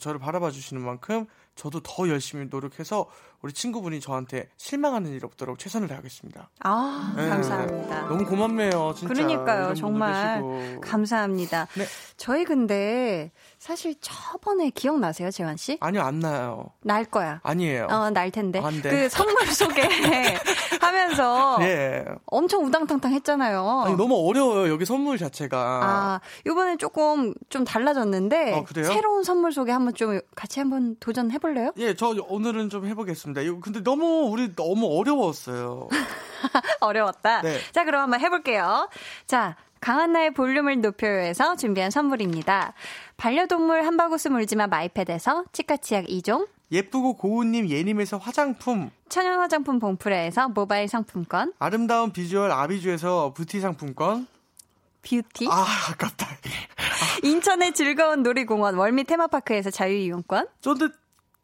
D: 저를 바라봐 주시는 만큼 저도 더 열심히 노력해서 우리 친구분이 저한테 실망하는 일 없도록 최선을 다하겠습니다.
A: 아,
D: 네.
A: 감사합니다.
D: 너무 고맙네요, 진짜.
A: 그러니까요, 정말
D: 계시고.
A: 감사합니다.
D: 네.
A: 저희 근데 사실 저번에 기억나세요, 재환 씨?
D: 아니요, 안 나요.
A: 날 거야.
D: 아니에요.
A: 어, 날 텐데.
D: 안 돼.
A: 그 선물 소개 하면서
D: 예.
A: 엄청 우당탕탕 했잖아요.
D: 아니, 너무 어려워요, 여기 선물 자체가.
A: 아, 요번에 조금 좀 달라졌는데
D: 어, 그래요?
A: 새로운 선물 소개 한번 좀 같이 한번 도전해 볼래요?
D: 예, 저 오늘은 좀 해 보겠습니다. 이거 근데 너무 우리 너무 어려웠어요.
A: 어려웠다.
D: 네.
A: 자, 그럼 한번 해 볼게요. 자, 강한나의 볼륨을 높여요에서 준비한 선물입니다. 반려동물 한바구스 물지마 마이패드에서 치카치약 2종,
D: 예쁘고 고운님 예님에서 화장품,
A: 천연 화장품 봉프레에서 모바일 상품권,
D: 아름다운 비주얼 아비주에서 뷰티 상품권.
A: 뷰티,
D: 아, 아깝다.
A: 인천의 즐거운 놀이공원 월미 테마파크에서 자유이용권,
D: 쫀득,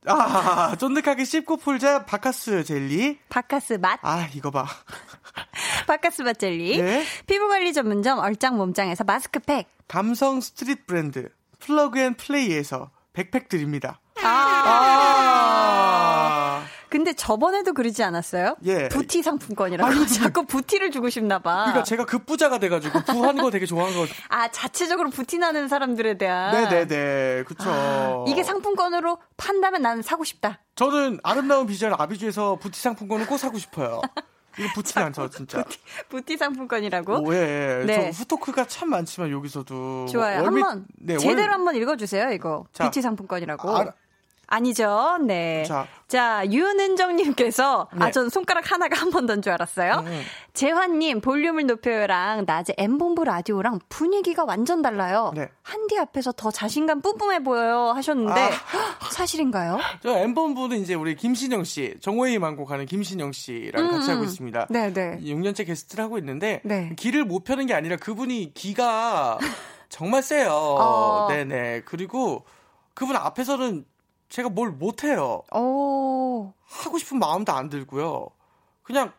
D: 아, 쫀득하게 씹고 풀자 바카스 젤리.
A: 바카스 맛,
D: 아, 이거 봐.
A: 박카스 맛 젤리,
D: 네.
A: 피부관리 전문점 얼짱 몸짱에서 마스크팩,
D: 감성 street 브랜드 플러그 앤 플레이에서 백팩 드립니다.
A: 아.
D: 아.
A: 근데 저번에도 그러지 않았어요?
D: 예.
A: 부티 상품권이라고.
D: 아니, 근데-
A: 자꾸 부티를 주고 싶나 봐.
D: 그러니까 제가 급부자가 돼가지고 부한 거 되게 좋아하는 거.
A: 아, 자체적으로 부티 나는 사람들에 대한.
D: 네네네. 그쵸.
A: 아, 이게 상품권으로 판다면 나는 사고 싶다.
D: 저는 아름다운 비주얼 아비주에서 부티 상품권을 꼭 사고 싶어요. 이거 부티 나죠, 진짜.
A: 부티 상품권이라고?
D: 오, 예, 예.
A: 네.
D: 저 후토크가 참 많지만 여기서도.
A: 좋아요.
D: 월미-
A: 한번
D: 네, 월-
A: 제대로 한번 읽어주세요, 이거.
D: 자,
A: 부티 상품권이라고.
D: 아,
A: 아니죠. 네. 자,
D: 자.
A: 윤은정님께서, 아,
D: 네.
A: 전 손가락 하나가 한 번 던 줄 알았어요.
D: 음.
A: 재환님, 볼륨을 높여요랑 낮에 M본부 라디오랑 분위기가 완전 달라요.
D: 네.
A: 한디 앞에서 더 자신감 뿜뿜해 보여요 하셨는데,
D: 아.
A: 사실인가요?
D: 저 엠본부는 이제 우리 김신영 씨, 정호의 만곡하는 김신영 씨랑 같이 하고 있습니다.
A: 음, 네네.
D: 6년째 게스트를 하고 있는데,
A: 네.
D: 길을 못 펴는 게 아니라 그분이 기가 정말 세요.
A: 어.
D: 네네. 그리고 그분 앞에서는 제가 뭘 못해요.
A: 오,
D: 하고 싶은 마음도 안 들고요. 그냥,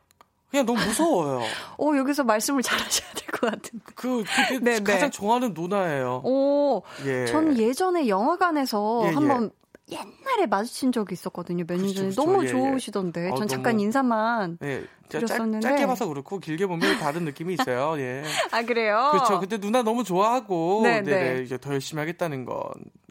D: 그냥 너무 무서워요.
A: 오, 여기서 말씀을 잘 하셔야 될 것 같은데.
D: 그, 그게
A: 네, 네.
D: 가장 좋아하는 누나예요.
A: 오,
D: 예.
A: 전 예전에 영화관에서
D: 예, 예.
A: 한번 옛날에 마주친 적이 있었거든요. 몇년
D: 그쵸,
A: 전에.
D: 그쵸.
A: 너무
D: 예, 예.
A: 좋으시던데.
D: 어,
A: 전 잠깐
D: 너무-
A: 인사만.
D: 예. 진짜 짧,
A: 드렸었는데.
D: 짧 게 봐서 그렇고 길게 보면 다른 느낌이 있어요. 예.
A: 아, 그래요?
D: 그렇죠. 근데 누나 너무 좋아하고
A: 네,
D: 네. 이제 더 열심히 하겠다는 건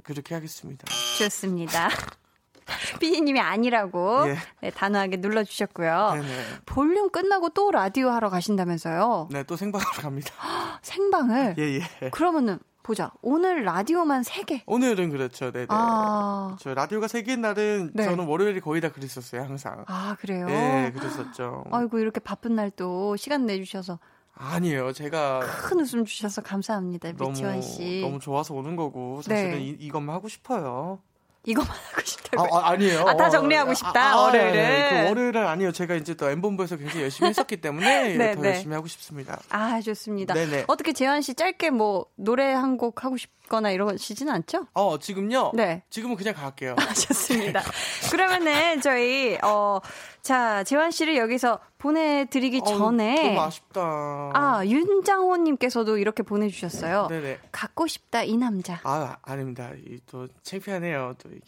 D: 그렇게 하겠습니다.
A: 좋습니다. 피디님이 아니라고
D: 예.
A: 네, 단호하게 눌러주셨고요.
D: 네네.
A: 볼륨 끝나고 또 라디오 하러 가신다면서요?
D: 네, 또 생방으로 갑니다.
A: 생방을?
D: 예, 예.
A: 그러면은, 보자. 오늘 라디오만 3개.
D: 오늘은 그렇죠. 네네.
A: 아,
D: 저 라디오가 세 개인 날은
A: 네.
D: 저는 월요일이 거의 다 그랬었어요, 항상.
A: 아, 그래요?
D: 예, 그랬었죠.
A: 아이고, 이렇게 바쁜 날 또 시간 내주셔서
D: 아니에요. 제가
A: 큰 웃음 주셔서 감사합니다. 미치환 씨.
D: 너무 좋아서 오는 거고 사실은
A: 네.
D: 이, 이것만 하고 싶어요.
A: 이거만 하고 싶다고요?
D: 아, 아, 니에요
A: 아, 다 정리하고 싶다, 월요일은.
D: 그 월요일은 아니요. 제가 이제 또 엠본부에서 굉장히 열심히 했었기 때문에
A: 네,
D: 더
A: 네.
D: 열심히 하고 싶습니다.
A: 아, 좋습니다.
D: 네네.
A: 어떻게 재환 씨 짧게 뭐 노래 한 곡 하고 싶 거나 이러시진 않죠?
D: 어, 지금요?
A: 네.
D: 지금은 그냥 갈게요.
A: 좋습니다. 그러면은 저희 어 자, 재환 씨를 여기서 보내 드리기
D: 어우,
A: 전에
D: 너무 아쉽다.
A: 아, 윤장호 님께서도 이렇게 보내 주셨어요.
D: 네네.
A: 갖고 싶다 이 남자.
D: 아, 아닙니다. 이, 또, 창피하네요. 또, 이렇게.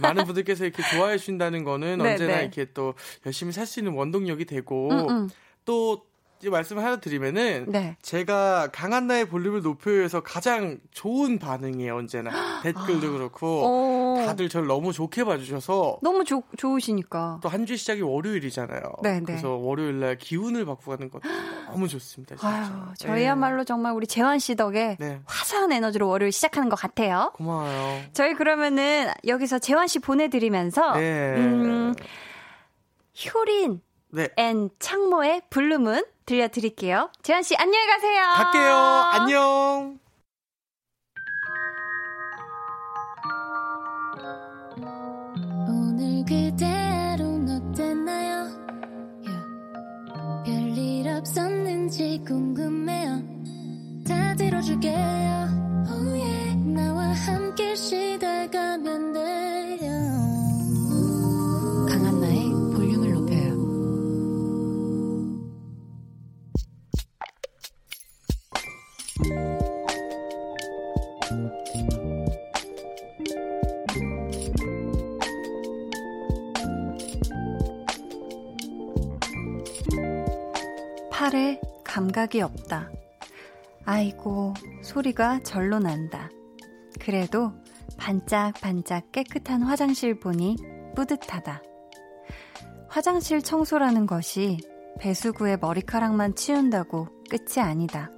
D: 많은 분들께서 이렇게 좋아해 주신다는 거는
A: 네,
D: 언제나
A: 네.
D: 이렇게 또 열심히 살 수 있는 원동력이 되고,
A: 음, 음.
D: 또, 말씀을 하나 드리면은,
A: 네.
D: 제가 강한 나의 볼륨을 높여서 가장 좋은 반응이에요, 언제나. 댓글도 그렇고,
A: 어.
D: 다들 저를 너무 좋게 봐주셔서,
A: 너무 좋 좋으시니까.
D: 또 한 주 시작이 월요일이잖아요.
A: 네, 네.
D: 그래서 월요일날 기운을 받고 가는 것도 너무 좋습니다. 진짜.
A: 아유, 저희야말로 정말 우리 재환 씨 덕에
D: 네.
A: 화사한 에너지로 월요일 시작하는 것 같아요.
D: 고마워요.
A: 저희 그러면은 여기서 재환 씨 보내드리면서
D: 네.
A: 음, 효린
D: 네.
A: and 창모의 Blue Moon 들려드릴게요. 재환 씨 안녕히 가세요.
D: 갈게요. 안녕.
E: 오늘 그대로는 어땠나요? 별일 없었는지 궁금해요. 다 들어줄게요. Oh yeah. 나와 함께 시달가면 돼요.
A: 팔에 감각이 없다. 아이고, 소리가 절로 난다. 그래도 반짝반짝 깨끗한 화장실 보니 뿌듯하다. 화장실 청소라는 것이 배수구에 머리카락만 치운다고 끝이 아니다.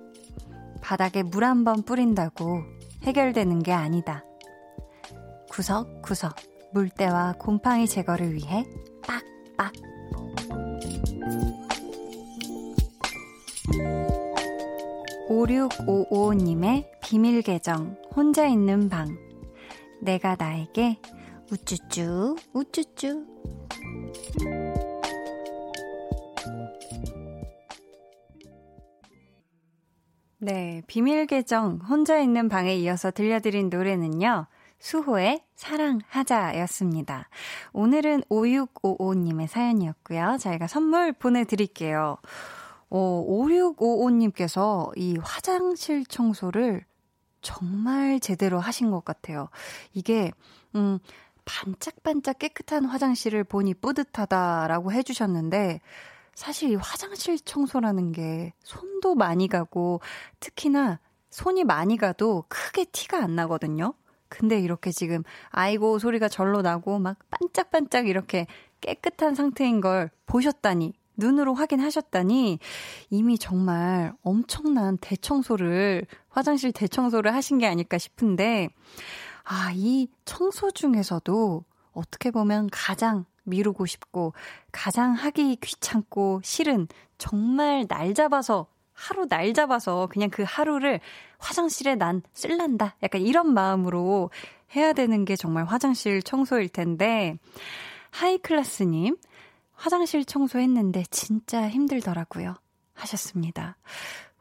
A: 바닥에 물 한 번 뿌린다고 해결되는 게 아니다. 구석구석 물때와 곰팡이 제거를 위해 빡빡. (5655님의) 비밀 계정 혼자 있는 방 내가 나에게 우쭈쭈 우쭈쭈 네, 비밀 계정 혼자 있는 방에 이어서 들려드린 노래는요. 수호의 사랑하자였습니다. 오늘은 5655님의 사연이었고요. 저희가 선물 보내드릴게요. 어, 5655님께서 이 화장실 청소를 정말 제대로 하신 것 같아요. 이게, 음, 반짝반짝 깨끗한 화장실을 보니 뿌듯하다라고 해주셨는데, 사실 이 화장실 청소라는 게 손도 많이 가고, 특히나 손이 많이 가도 크게 티가 안 나거든요. 근데 이렇게 지금, 아이고, 소리가 절로 나고, 막 반짝반짝 이렇게 깨끗한 상태인 걸 보셨다니, 눈으로 확인하셨다니, 이미 정말 엄청난 대청소를, 화장실 대청소를 하신 게 아닐까 싶은데, 아, 이 청소 중에서도 어떻게 보면 가장 미루고 싶고, 가장 하기 귀찮고, 싫은, 정말 날 잡아서, 하루 날 잡아서 그냥 그 하루를 화장실에 난 쓸란다. 약간 이런 마음으로 해야 되는 게 정말 화장실 청소일 텐데, 하이클라스님, 화장실 청소했는데 진짜 힘들더라고요. 하셨습니다.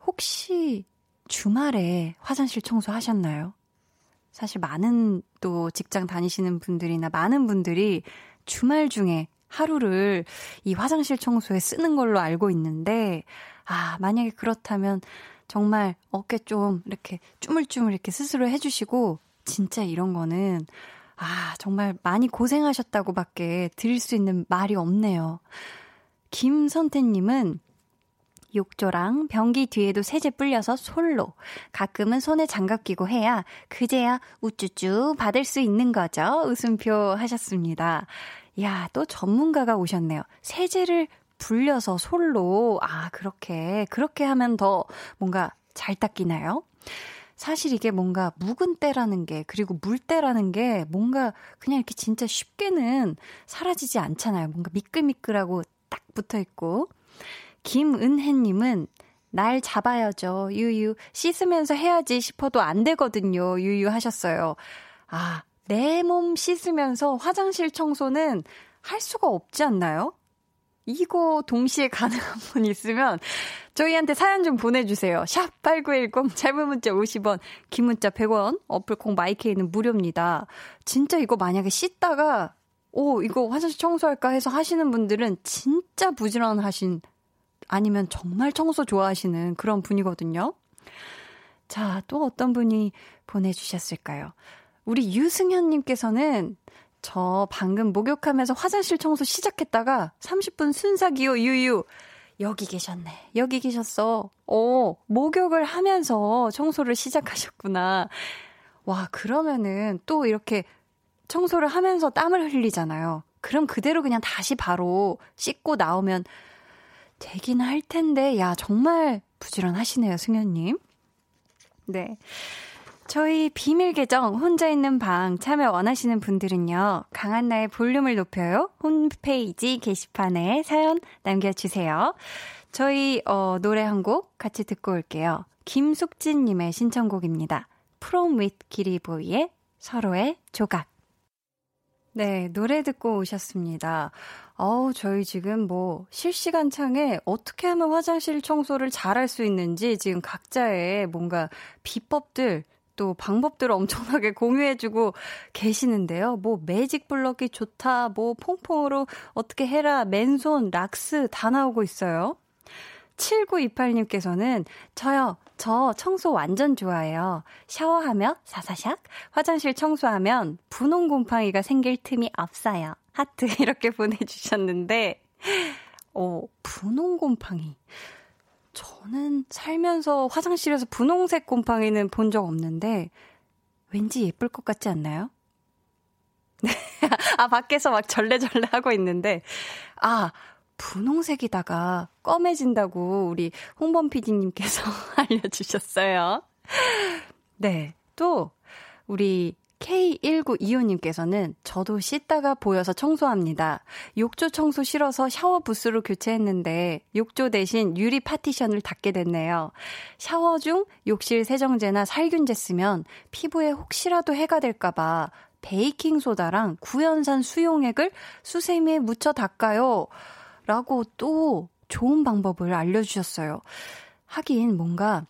A: 혹시 주말에 화장실 청소 하셨나요? 사실 많은 또 직장 다니시는 분들이나 많은 분들이 주말 중에 하루를 이 화장실 청소에 쓰는 걸로 알고 있는데, 아, 만약에 그렇다면 정말 어깨 좀 이렇게 쭈물쭈물 이렇게 스스로 해주시고, 진짜 이런 거는, 아, 정말 많이 고생하셨다고 밖에 드릴 수 있는 말이 없네요. 김선태님은 욕조랑 변기 뒤에도 세제 불려서 솔로. 가끔은 손에 장갑 끼고 해야 그제야 우쭈쭈 받을 수 있는 거죠. 웃음표 하셨습니다. 야, 또 전문가가 오셨네요. 세제를 불려서 솔로. 아, 그렇게. 그렇게 하면 더 뭔가 잘 닦이나요? 사실 이게 뭔가 묵은 때라는 게, 그리고 물때라는 게 뭔가 그냥 이렇게 진짜 쉽게는 사라지지 않잖아요. 뭔가 미끌미끌하고 딱 붙어 있고. 김은혜님은 날 잡아야죠. 유유. 씻으면서 해야지 싶어도 안 되거든요. 유유 하셨어요. 아, 내 몸 씻으면서 화장실 청소는 할 수가 없지 않나요? 이거 동시에 가능한 분 있으면 저희한테 사연 좀 보내주세요. 샵 8910, 짧은 문자 50원, 긴 문자 100원, 어플콩 마이케이는 무료입니다. 진짜 이거 만약에 씻다가, 오, 이거 화장실 청소할까 해서 하시는 분들은 진짜 부지런하신, 아니면 정말 청소 좋아하시는 그런 분이거든요. 자, 또 어떤 분이 보내주셨을까요? 우리 유승현님께서는 저 방금 목욕하면서 화장실 청소 시작했다가 30분 순삭이요, 유유. 여기 계셨네. 여기 계셨어. 오, 목욕을 하면서 청소를 시작하셨구나. 와, 그러면은 또 이렇게 청소를 하면서 땀을 흘리잖아요. 그럼 그대로 그냥 다시 바로 씻고 나오면 되긴 할 텐데, 야, 정말 부지런하시네요, 승현님. 네. 저희 비밀 계정 혼자 있는 방 참여 원하시는 분들은요. 강한나의 볼륨을 높여요. 홈페이지 게시판에 사연 남겨주세요. 저희 어, 노래 한 곡 같이 듣고 올게요. 김숙진 님의 신청곡입니다. 프롬 윗 기리보이의 서로의 조각. 네, 노래 듣고 오셨습니다. 어우, 저희 지금 뭐 실시간 창에 어떻게 하면 화장실 청소를 잘할 수 있는지 지금 각자의 뭔가 비법들 또 방법들을 엄청나게 공유해주고 계시는데요. 뭐 매직 블럭이 좋다, 뭐 퐁퐁으로 어떻게 해라, 맨손, 락스 다 나오고 있어요. 7928님께서는 저요, 저 청소 완전 좋아해요. 샤워하며 사사샥, 화장실 청소하면 분홍 곰팡이가 생길 틈이 없어요. 하트 이렇게 보내주셨는데, 어, 분홍 곰팡이. 저는 살면서 화장실에서 분홍색 곰팡이는 본 적 없는데 왠지 예쁠 것 같지 않나요? 네. 아, 밖에서 막 절레절레 하고 있는데, 아, 분홍색이다가 검해진다고 우리 홍범 PD님께서 알려주셨어요. 네. 또, 우리 K1925님께서는 저도 씻다가 보여서 청소합니다. 욕조 청소 싫어서 샤워 부스로 교체했는데 욕조 대신 유리 파티션을 닫게 됐네요. 샤워 중 욕실 세정제나 살균제 쓰면 피부에 혹시라도 해가 될까봐 베이킹소다랑 구연산 수용액을 수세미에 묻혀 닦아요. 라고 또 좋은 방법을 알려주셨어요. 하긴 뭔가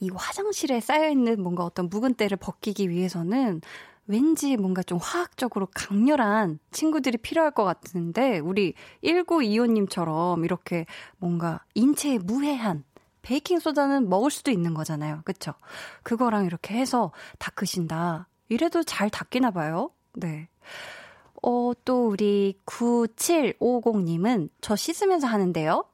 A: 이 화장실에 쌓여있는 뭔가 어떤 묵은 때를 벗기기 위해서는 왠지 뭔가 좀 화학적으로 강렬한 친구들이 필요할 것 같은데, 우리 1925님처럼 이렇게 뭔가 인체에 무해한 베이킹소다는 먹을 수도 있는 거잖아요. 그쵸? 그거랑 이렇게 해서 닦으신다. 이래도 잘 닦이나 봐요. 네. 어, 또 우리 9750님은 저 씻으면서 하는데요.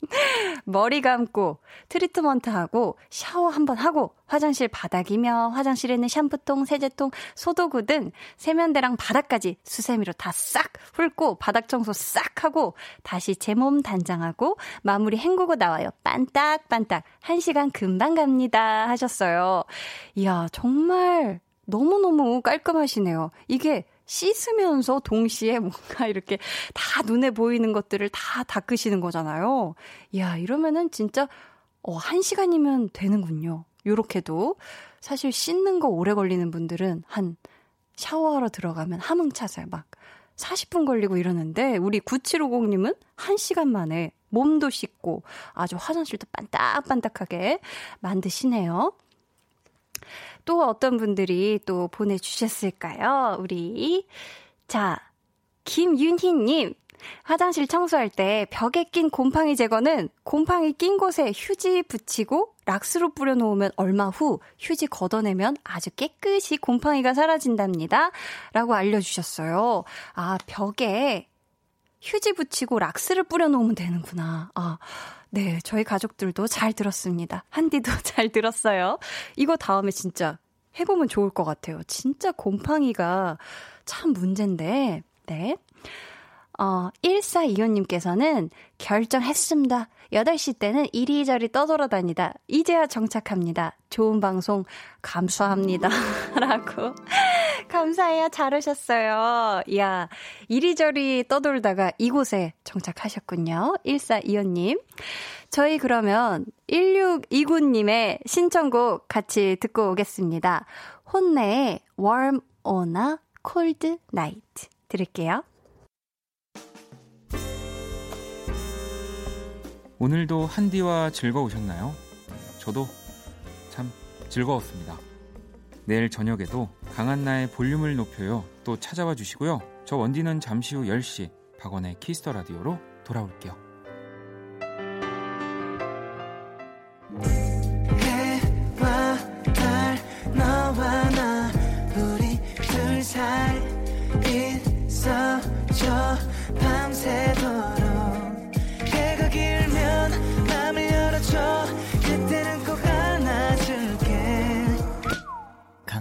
A: 머리 감고 트리트먼트 하고 샤워 한번 하고 화장실 바닥이며 화장실에 있는 샴푸통, 세제통, 소도구 등 세면대랑 바닥까지 수세미로 다 싹 훑고 바닥 청소 싹 하고 다시 제 몸 단장하고 마무리 헹구고 나와요. 빤딱빤딱. 한 시간 금방 갑니다. 하셨어요. 이야, 정말 너무너무 깔끔하시네요. 이게 씻으면서 동시에 뭔가 이렇게 다 눈에 보이는 것들을 다 닦으시는 거잖아요. 이야, 이러면은 진짜, 어, 한 시간이면 되는군요. 요렇게도. 사실 씻는 거 오래 걸리는 분들은 한 샤워하러 들어가면 함흥 차살 막 40분 걸리고 이러는데 우리 9750님은 1시간 만에 몸도 씻고 아주 화장실도 반딱반딱하게 만드시네요. 또 어떤 분들이 또 보내주셨을까요? 우리. 자, 김윤희님. 화장실 청소할 때 벽에 낀 곰팡이 제거는 곰팡이 낀 곳에 휴지 붙이고 락스로 뿌려놓으면 얼마 후 휴지 걷어내면 아주 깨끗이 곰팡이가 사라진답니다. 라고 알려주셨어요. 아, 벽에 휴지 붙이고 락스를 뿌려놓으면 되는구나. 아, 네, 저희 가족들도 잘 들었습니다. 한디도 잘 들었어요. 이거 다음에 진짜 해보면 좋을 것 같아요. 진짜 곰팡이가 참 문제인데, 네. 어, 1425님께서는 결정했습니다. 8시 때는 이리저리 떠돌아다니다. 이제야 정착합니다. 좋은 방송 감사합니다. 라고. 감사해요. 잘 오셨어요. 이야, 이리저리 떠돌다가 이곳에 정착하셨군요. 1425님. 저희 그러면 1629님의 신청곡 같이 듣고 오겠습니다. 혼내의 Warm on a Cold Night. 들을게요.
F: 오늘도 한디와 즐거우셨나요? 저도 참 즐거웠습니다. 내일 저녁에도 강한나의 볼륨을 높여요. 또 찾아와 주시고요. 저 원디는 잠시 후 10시 박원의 Kiss the Radio로 돌아올게요.
G: 밤새도록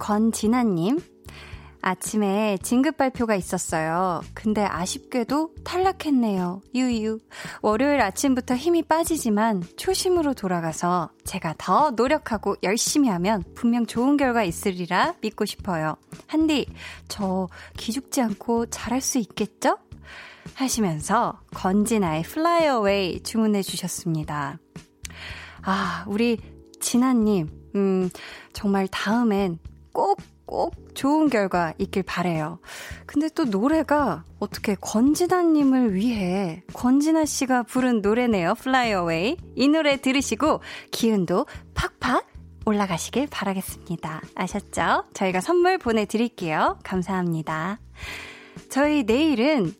A: 권진아님. 아침에 진급 발표가 있었어요. 근데 아쉽게도 탈락했네요. 유유. 월요일 아침부터 힘이 빠지지만 초심으로 돌아가서 제가 더 노력하고 열심히 하면 분명 좋은 결과 있으리라 믿고 싶어요. 한디, 저 기죽지 않고 잘할 수 있겠죠? 하시면서 건진아의 Fly Away 주문해 주셨습니다. 아, 우리 진아님, 음, 정말 다음엔 꼭, 꼭 좋은 결과 있길 바래요. 근데 또 노래가 어떻게 권진아님을 위해 권진아 씨가 부른 노래네요. Fly Away. 이 노래 들으시고 기운도 팍팍 올라가시길 바라겠습니다. 아셨죠? 저희가 선물 보내드릴게요. 감사합니다. 저희 내일은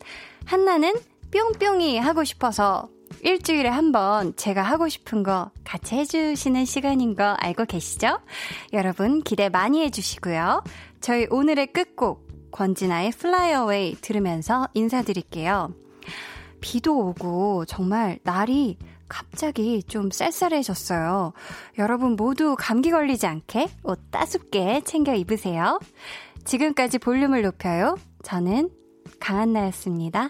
A: 한나는 뿅뿅이 하고 싶어서 일주일에 한 번 제가 하고 싶은 거 같이 해주시는 시간인 거 알고 계시죠? 여러분 기대 많이 해주시고요. 저희 오늘의 끝곡 권진아의 Fly Away 들으면서 인사드릴게요. 비도 오고 정말 날이 갑자기 좀 쌀쌀해졌어요. 여러분 모두 감기 걸리지 않게 옷 따숩게 챙겨 입으세요. 지금까지 볼륨을 높여요. 저는 강한나였습니다.